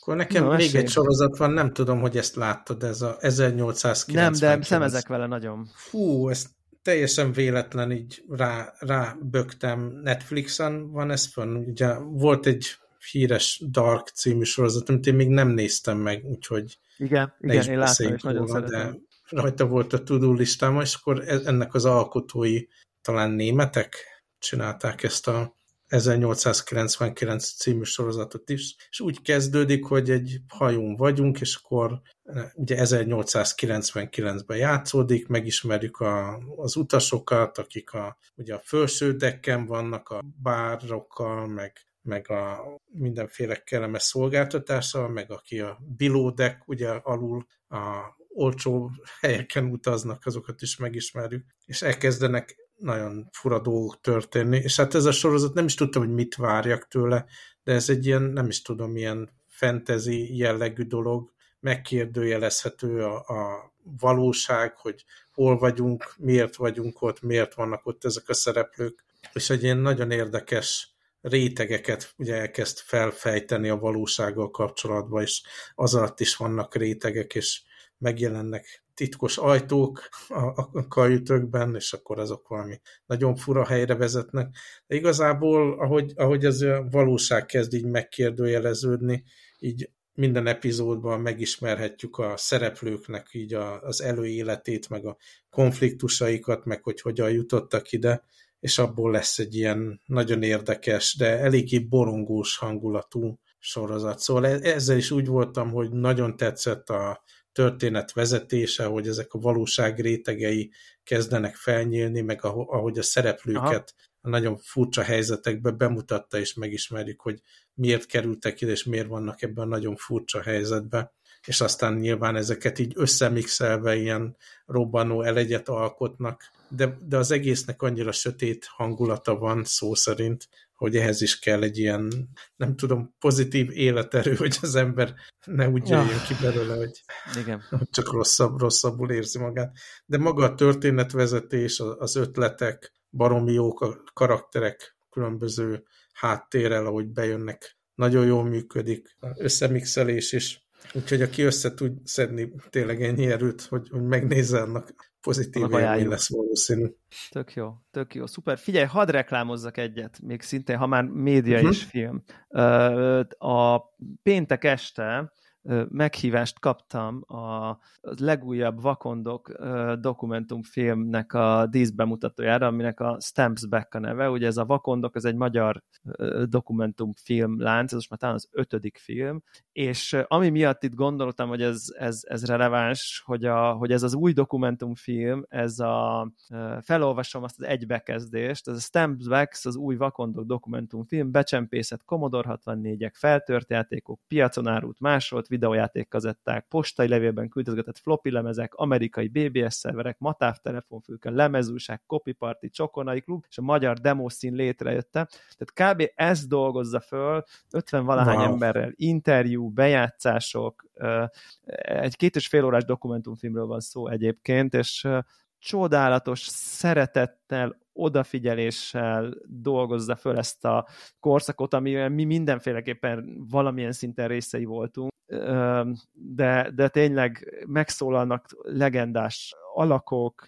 Akkor nekem na, még esély. egy sorozat van, nem tudom, hogy ezt láttad, ez a 1890. Nem, de szemezek vele nagyon. Fú, ezt teljesen véletlen így rá, rá bögtem. Netflixen van ez fönn, ugye volt egy híres Dark című sorozat, amit én még nem néztem meg, úgyhogy igen, igen, én láttam, és nagyon szeretem. De rajta volt a tudó listám, és akkor e- ennek az alkotói talán németek csinálták ezt a 1899 című sorozatot is, és úgy kezdődik, hogy egy hajón vagyunk, és akkor e, ugye 1899-ben játszódik, megismerjük a, az utasokat, akik a, ugye a felső dekken vannak, a bárokkal, meg meg a mindenféle kellemes szolgáltatással, meg aki a below deck, ugye alul a olcsó helyeken utaznak, azokat is megismerjük, és elkezdenek nagyon fura dolgok történni, és hát ez a sorozat nem is tudtam, hogy mit várjak tőle, de ez egy ilyen, nem is tudom, ilyen fantasy jellegű dolog, megkérdőjelezhető a, a valóság, hogy hol vagyunk, miért vagyunk ott, miért vannak ott ezek a szereplők, és egy ilyen nagyon érdekes rétegeket ugye elkezd felfejteni a valósággal kapcsolatban, és az alatt is vannak rétegek, és megjelennek titkos ajtók a, a kajütökben, és akkor azok valami nagyon fura helyre vezetnek. De igazából, ahogy, ahogy ez a valóság kezd így megkérdőjeleződni, így minden epizódban megismerhetjük a szereplőknek így a, az előéletét, meg a konfliktusaikat, meg hogy hogyan jutottak ide, és abból lesz egy ilyen nagyon érdekes, de eléggé borongós hangulatú sorozat. Szóval e- ezzel is úgy voltam, hogy nagyon tetszett a történet vezetése, hogy ezek a valóság rétegei kezdenek felnyílni, meg ahogy a szereplőket Aha. nagyon furcsa helyzetekbe bemutatta, és megismerjük, hogy miért kerültek ide, és miért vannak ebben a nagyon furcsa helyzetben és aztán nyilván ezeket így összemixelve ilyen robbanó elegyet alkotnak, de, de az egésznek annyira sötét hangulata van szó szerint, hogy ehhez is kell egy ilyen, nem tudom, pozitív életerő, hogy az ember ne úgy jöjjön ja. ki belőle, hogy, Igen. csak rosszabb, rosszabbul érzi magát. De maga a történetvezetés, az ötletek, baromi jók, a karakterek különböző háttérrel, ahogy bejönnek, nagyon jól működik, összemixelés is. Úgyhogy aki össze tud szedni tényleg ennyi erőt, hogy, hogy megnézze annak pozitív élmény lesz valószínű. Tök jó, tök jó. Szuper. Figyelj, hadd reklámozzak egyet, még szintén, ha már média uh-huh. és film. A péntek este meghívást kaptam a legújabb Vakondok dokumentumfilmnek a díszbemutatójára, aminek a Stamps Back a neve. Ugye ez a Vakondok, ez egy magyar dokumentumfilm lánc, ez most már talán az ötödik film, és ami miatt itt gondoltam, hogy ez, ez, ez releváns, hogy, a, hogy ez az új dokumentumfilm, ez a, felolvasom azt az egybekezdést, ez a Stamps Back, az új Vakondok dokumentumfilm, becsempészett Commodore 64-ek, feltört játékok, piacon árult másolt videójáték kazetták, postai levélben küldözgetett floppy lemezek, amerikai BBS szerverek, matáv telefonfülke, lemezúság, copy party, csokonai klub, és a magyar demószín létrejötte. Tehát kb. ez dolgozza föl 50 valahány wow. emberrel, interjú, bejátszások, egy két és fél órás dokumentumfilmről van szó egyébként, és csodálatos szeretettel, odafigyeléssel dolgozza föl ezt a korszakot, amivel mi mindenféleképpen valamilyen szinten részei voltunk, de, de tényleg megszólalnak legendás alakok,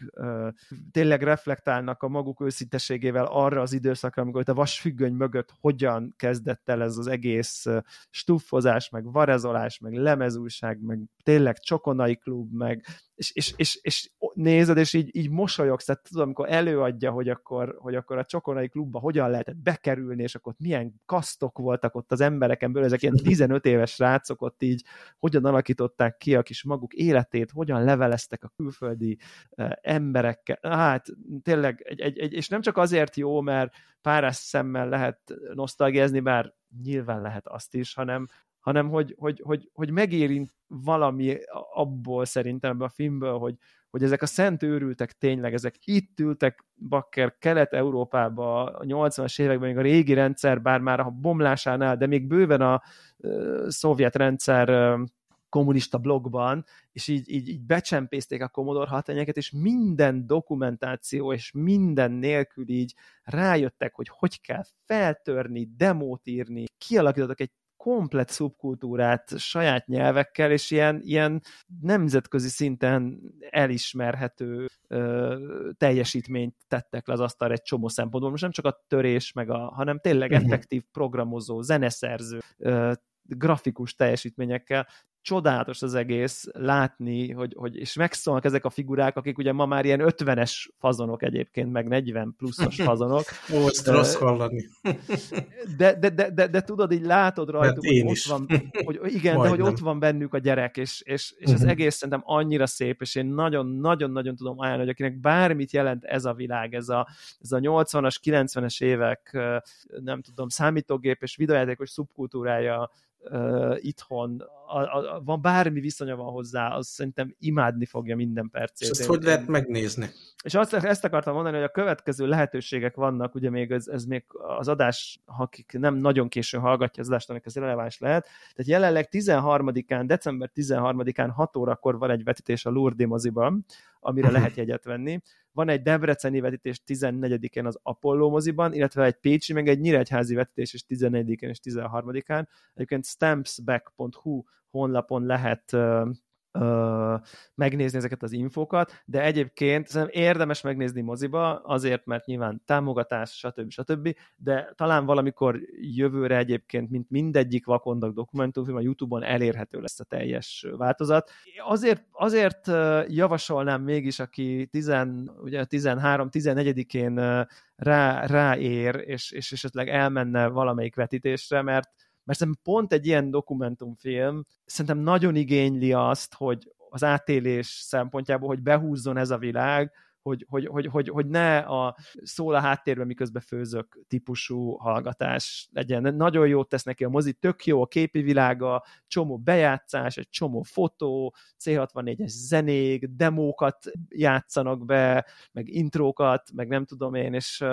tényleg reflektálnak a maguk őszinteségével arra az időszakra, amikor a vasfüggöny mögött hogyan kezdett el ez az egész stuffozás, meg varezolás, meg lemezúság, meg tényleg csokonai klub, meg és, és, és, és nézed, és így, így mosolyogsz, tehát tudom, amikor előadja, hogy akkor, hogy akkor a csokonai klubba hogyan lehetett bekerülni, és akkor milyen kasztok voltak ott az embereken belül, ezek ilyen 15 éves rácok ott így, hogyan alakították ki a kis maguk életét, hogyan leveleztek a külföldi uh, emberekkel. Hát tényleg, egy, egy, egy, és nem csak azért jó, mert párás szemmel lehet nosztalgiázni, bár nyilván lehet azt is, hanem, hanem hogy, hogy, hogy, hogy megérint valami abból szerintem ebben a filmből, hogy, hogy ezek a szent őrültek tényleg, ezek itt ültek bakker Kelet-Európába a 80-as években, még a régi rendszer, bár már a bomlásánál, de még bőven a uh, szovjet rendszer uh, kommunista blogban, és így, így, így becsempészték a Commodore 64 és minden dokumentáció és minden nélkül így rájöttek, hogy hogy kell feltörni, demót írni, kialakítottak egy komplet szubkultúrát saját nyelvekkel, és ilyen, ilyen nemzetközi szinten elismerhető ö, teljesítményt tettek le az asztalra egy csomó szempontból. Most nem csak a törés, meg a, hanem tényleg mhm. effektív programozó, zeneszerző, ö, grafikus teljesítményekkel csodálatos az egész látni, hogy, hogy és megszólnak ezek a figurák, akik ugye ma már ilyen 50-es fazonok egyébként, meg 40 pluszos fazonok. Ó, ezt rossz hallani. de, de, de, de, de, tudod, így látod rajtuk, hogy ott van, hogy igen, de hogy ott van bennük a gyerek, és, és, és az mhm. egész szerintem annyira szép, és én nagyon-nagyon-nagyon tudom ajánlani, hogy akinek bármit jelent ez a világ, ez a, ez a 80-as, 90-es évek, nem tudom, számítógép és videójátékos szubkultúrája uh, itthon, a, a, van bármi viszonya van hozzá, az szerintem imádni fogja minden percét. És ezt hogy lehet megnézni? És azt, ezt akartam mondani, hogy a következő lehetőségek vannak, ugye még ez, ez még az adás, akik nem nagyon későn hallgatja az adást, ez releváns lehet. Tehát jelenleg 13-án, december 13-án 6 órakor van egy vetítés a Lourdes moziban, amire uh-huh. lehet jegyet venni. Van egy Debreceni vetítés 14-én az Apollo moziban, illetve egy Pécsi, meg egy Nyíregyházi vetítés is 14-én és 13-án. Egyébként stampsback.hu honlapon lehet ö, megnézni ezeket az infókat, de egyébként szerintem érdemes megnézni moziba, azért, mert nyilván támogatás, stb. stb., de talán valamikor jövőre egyébként, mint mindegyik vakondok dokumentumfilm, a Youtube-on elérhető lesz a teljes változat. Azért, azért javasolnám mégis, aki 13-14-én rá, ráér, és, és esetleg elmenne valamelyik vetítésre, mert mert szerintem pont egy ilyen dokumentumfilm szerintem nagyon igényli azt, hogy az átélés szempontjából, hogy behúzzon ez a világ, hogy, hogy, hogy, hogy, hogy ne a szól a háttérben, miközben főzök típusú hallgatás legyen. Nagyon jót tesz neki a mozi, tök jó a képi világa, csomó bejátszás, egy csomó fotó, C64-es zenék, demókat játszanak be, meg intrókat, meg nem tudom én, és,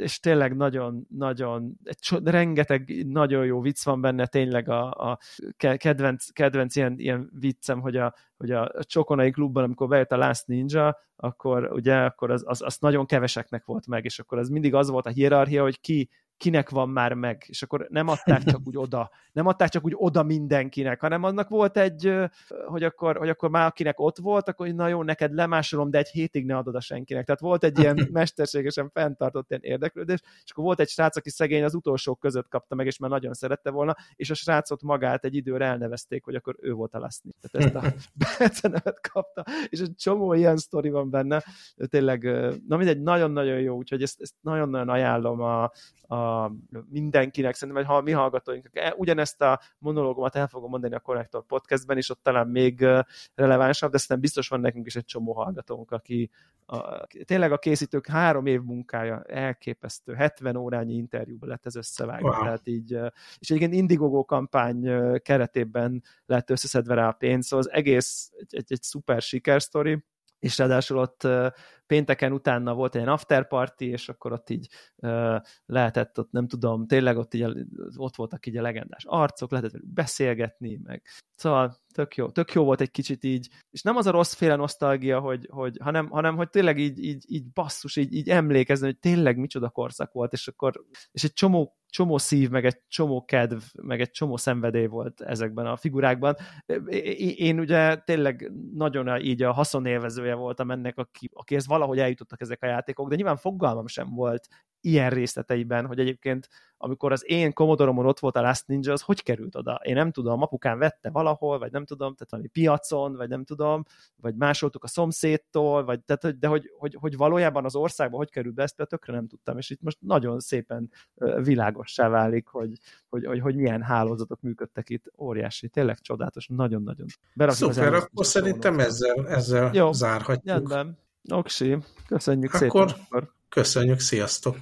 és tényleg nagyon, nagyon, egy, rengeteg nagyon jó vicc van benne, tényleg a, a kedvenc, kedvenc ilyen, ilyen viccem, hogy a, hogy a Csokonai klubban, amikor bejött a Last Ninja, akkor ugye akkor az, az, az nagyon keveseknek volt meg, és akkor az mindig az volt a hierarchia, hogy ki kinek van már meg, és akkor nem adták csak úgy oda, nem adták csak úgy oda mindenkinek, hanem annak volt egy, hogy akkor, hogy akkor már akinek ott volt, akkor na jó, neked lemásolom, de egy hétig ne adod a senkinek. Tehát volt egy ilyen mesterségesen fenntartott ilyen érdeklődés, és akkor volt egy srác, aki szegény az utolsók között kapta meg, és már nagyon szerette volna, és a srácot magát egy időre elnevezték, hogy akkor ő volt a Laszni. Tehát ezt a becenevet kapta, és egy csomó ilyen sztori van benne. Tényleg, na mindegy, nagyon-nagyon jó, úgyhogy ezt, ezt nagyon-nagyon ajánlom a, a mindenkinek, szerintem, hogy ha mi hallgatóink, e, ugyanezt a monológomat el fogom mondani a Connector podcastben, és ott talán még relevánsabb, de szerintem biztos van nekünk is egy csomó hallgatónk, aki a, tényleg a készítők három év munkája elképesztő, 70 órányi interjúban lett ez összevágva, wow. tehát így, és egyébként Indiegogo kampány keretében lett összeszedve rá a pénz, szóval az egész egy, egy, egy szuper sikersztori, és ráadásul ott pénteken utána volt egy after party, és akkor ott így uh, lehetett ott, nem tudom, tényleg ott, így, ott voltak így a legendás arcok, lehetett velük beszélgetni, meg szóval tök jó, tök jó volt egy kicsit így, és nem az a rossz féle nosztalgia, hogy, hogy, hanem, hanem hogy tényleg így, így, így basszus, így, így emlékezni, hogy tényleg micsoda korszak volt, és akkor, és egy csomó csomó szív, meg egy csomó kedv, meg egy csomó szenvedély volt ezekben a figurákban. Én ugye tényleg nagyon így a haszonélvezője voltam ennek, aki, akihez valahogy eljutottak ezek a játékok, de nyilván fogalmam sem volt ilyen részleteiben, hogy egyébként amikor az én Commodore-omon ott volt a Last Ninja, az hogy került oda? Én nem tudom, apukám vette valahol, vagy nem tudom, tehát valami piacon, vagy nem tudom, vagy másoltuk a szomszédtól, vagy, tehát, de hogy, hogy, hogy valójában az országban hogy került be, ezt tökre nem tudtam, és itt most nagyon szépen világossá válik, hogy, hogy, hogy, hogy milyen hálózatok működtek itt, óriási, tényleg csodálatos, nagyon-nagyon. Szuper, akkor szerintem ezzel, ezzel Jó, zárhatjuk. Rendben. Oksi, köszönjük akkor szépen. Köszönjük, sziasztok!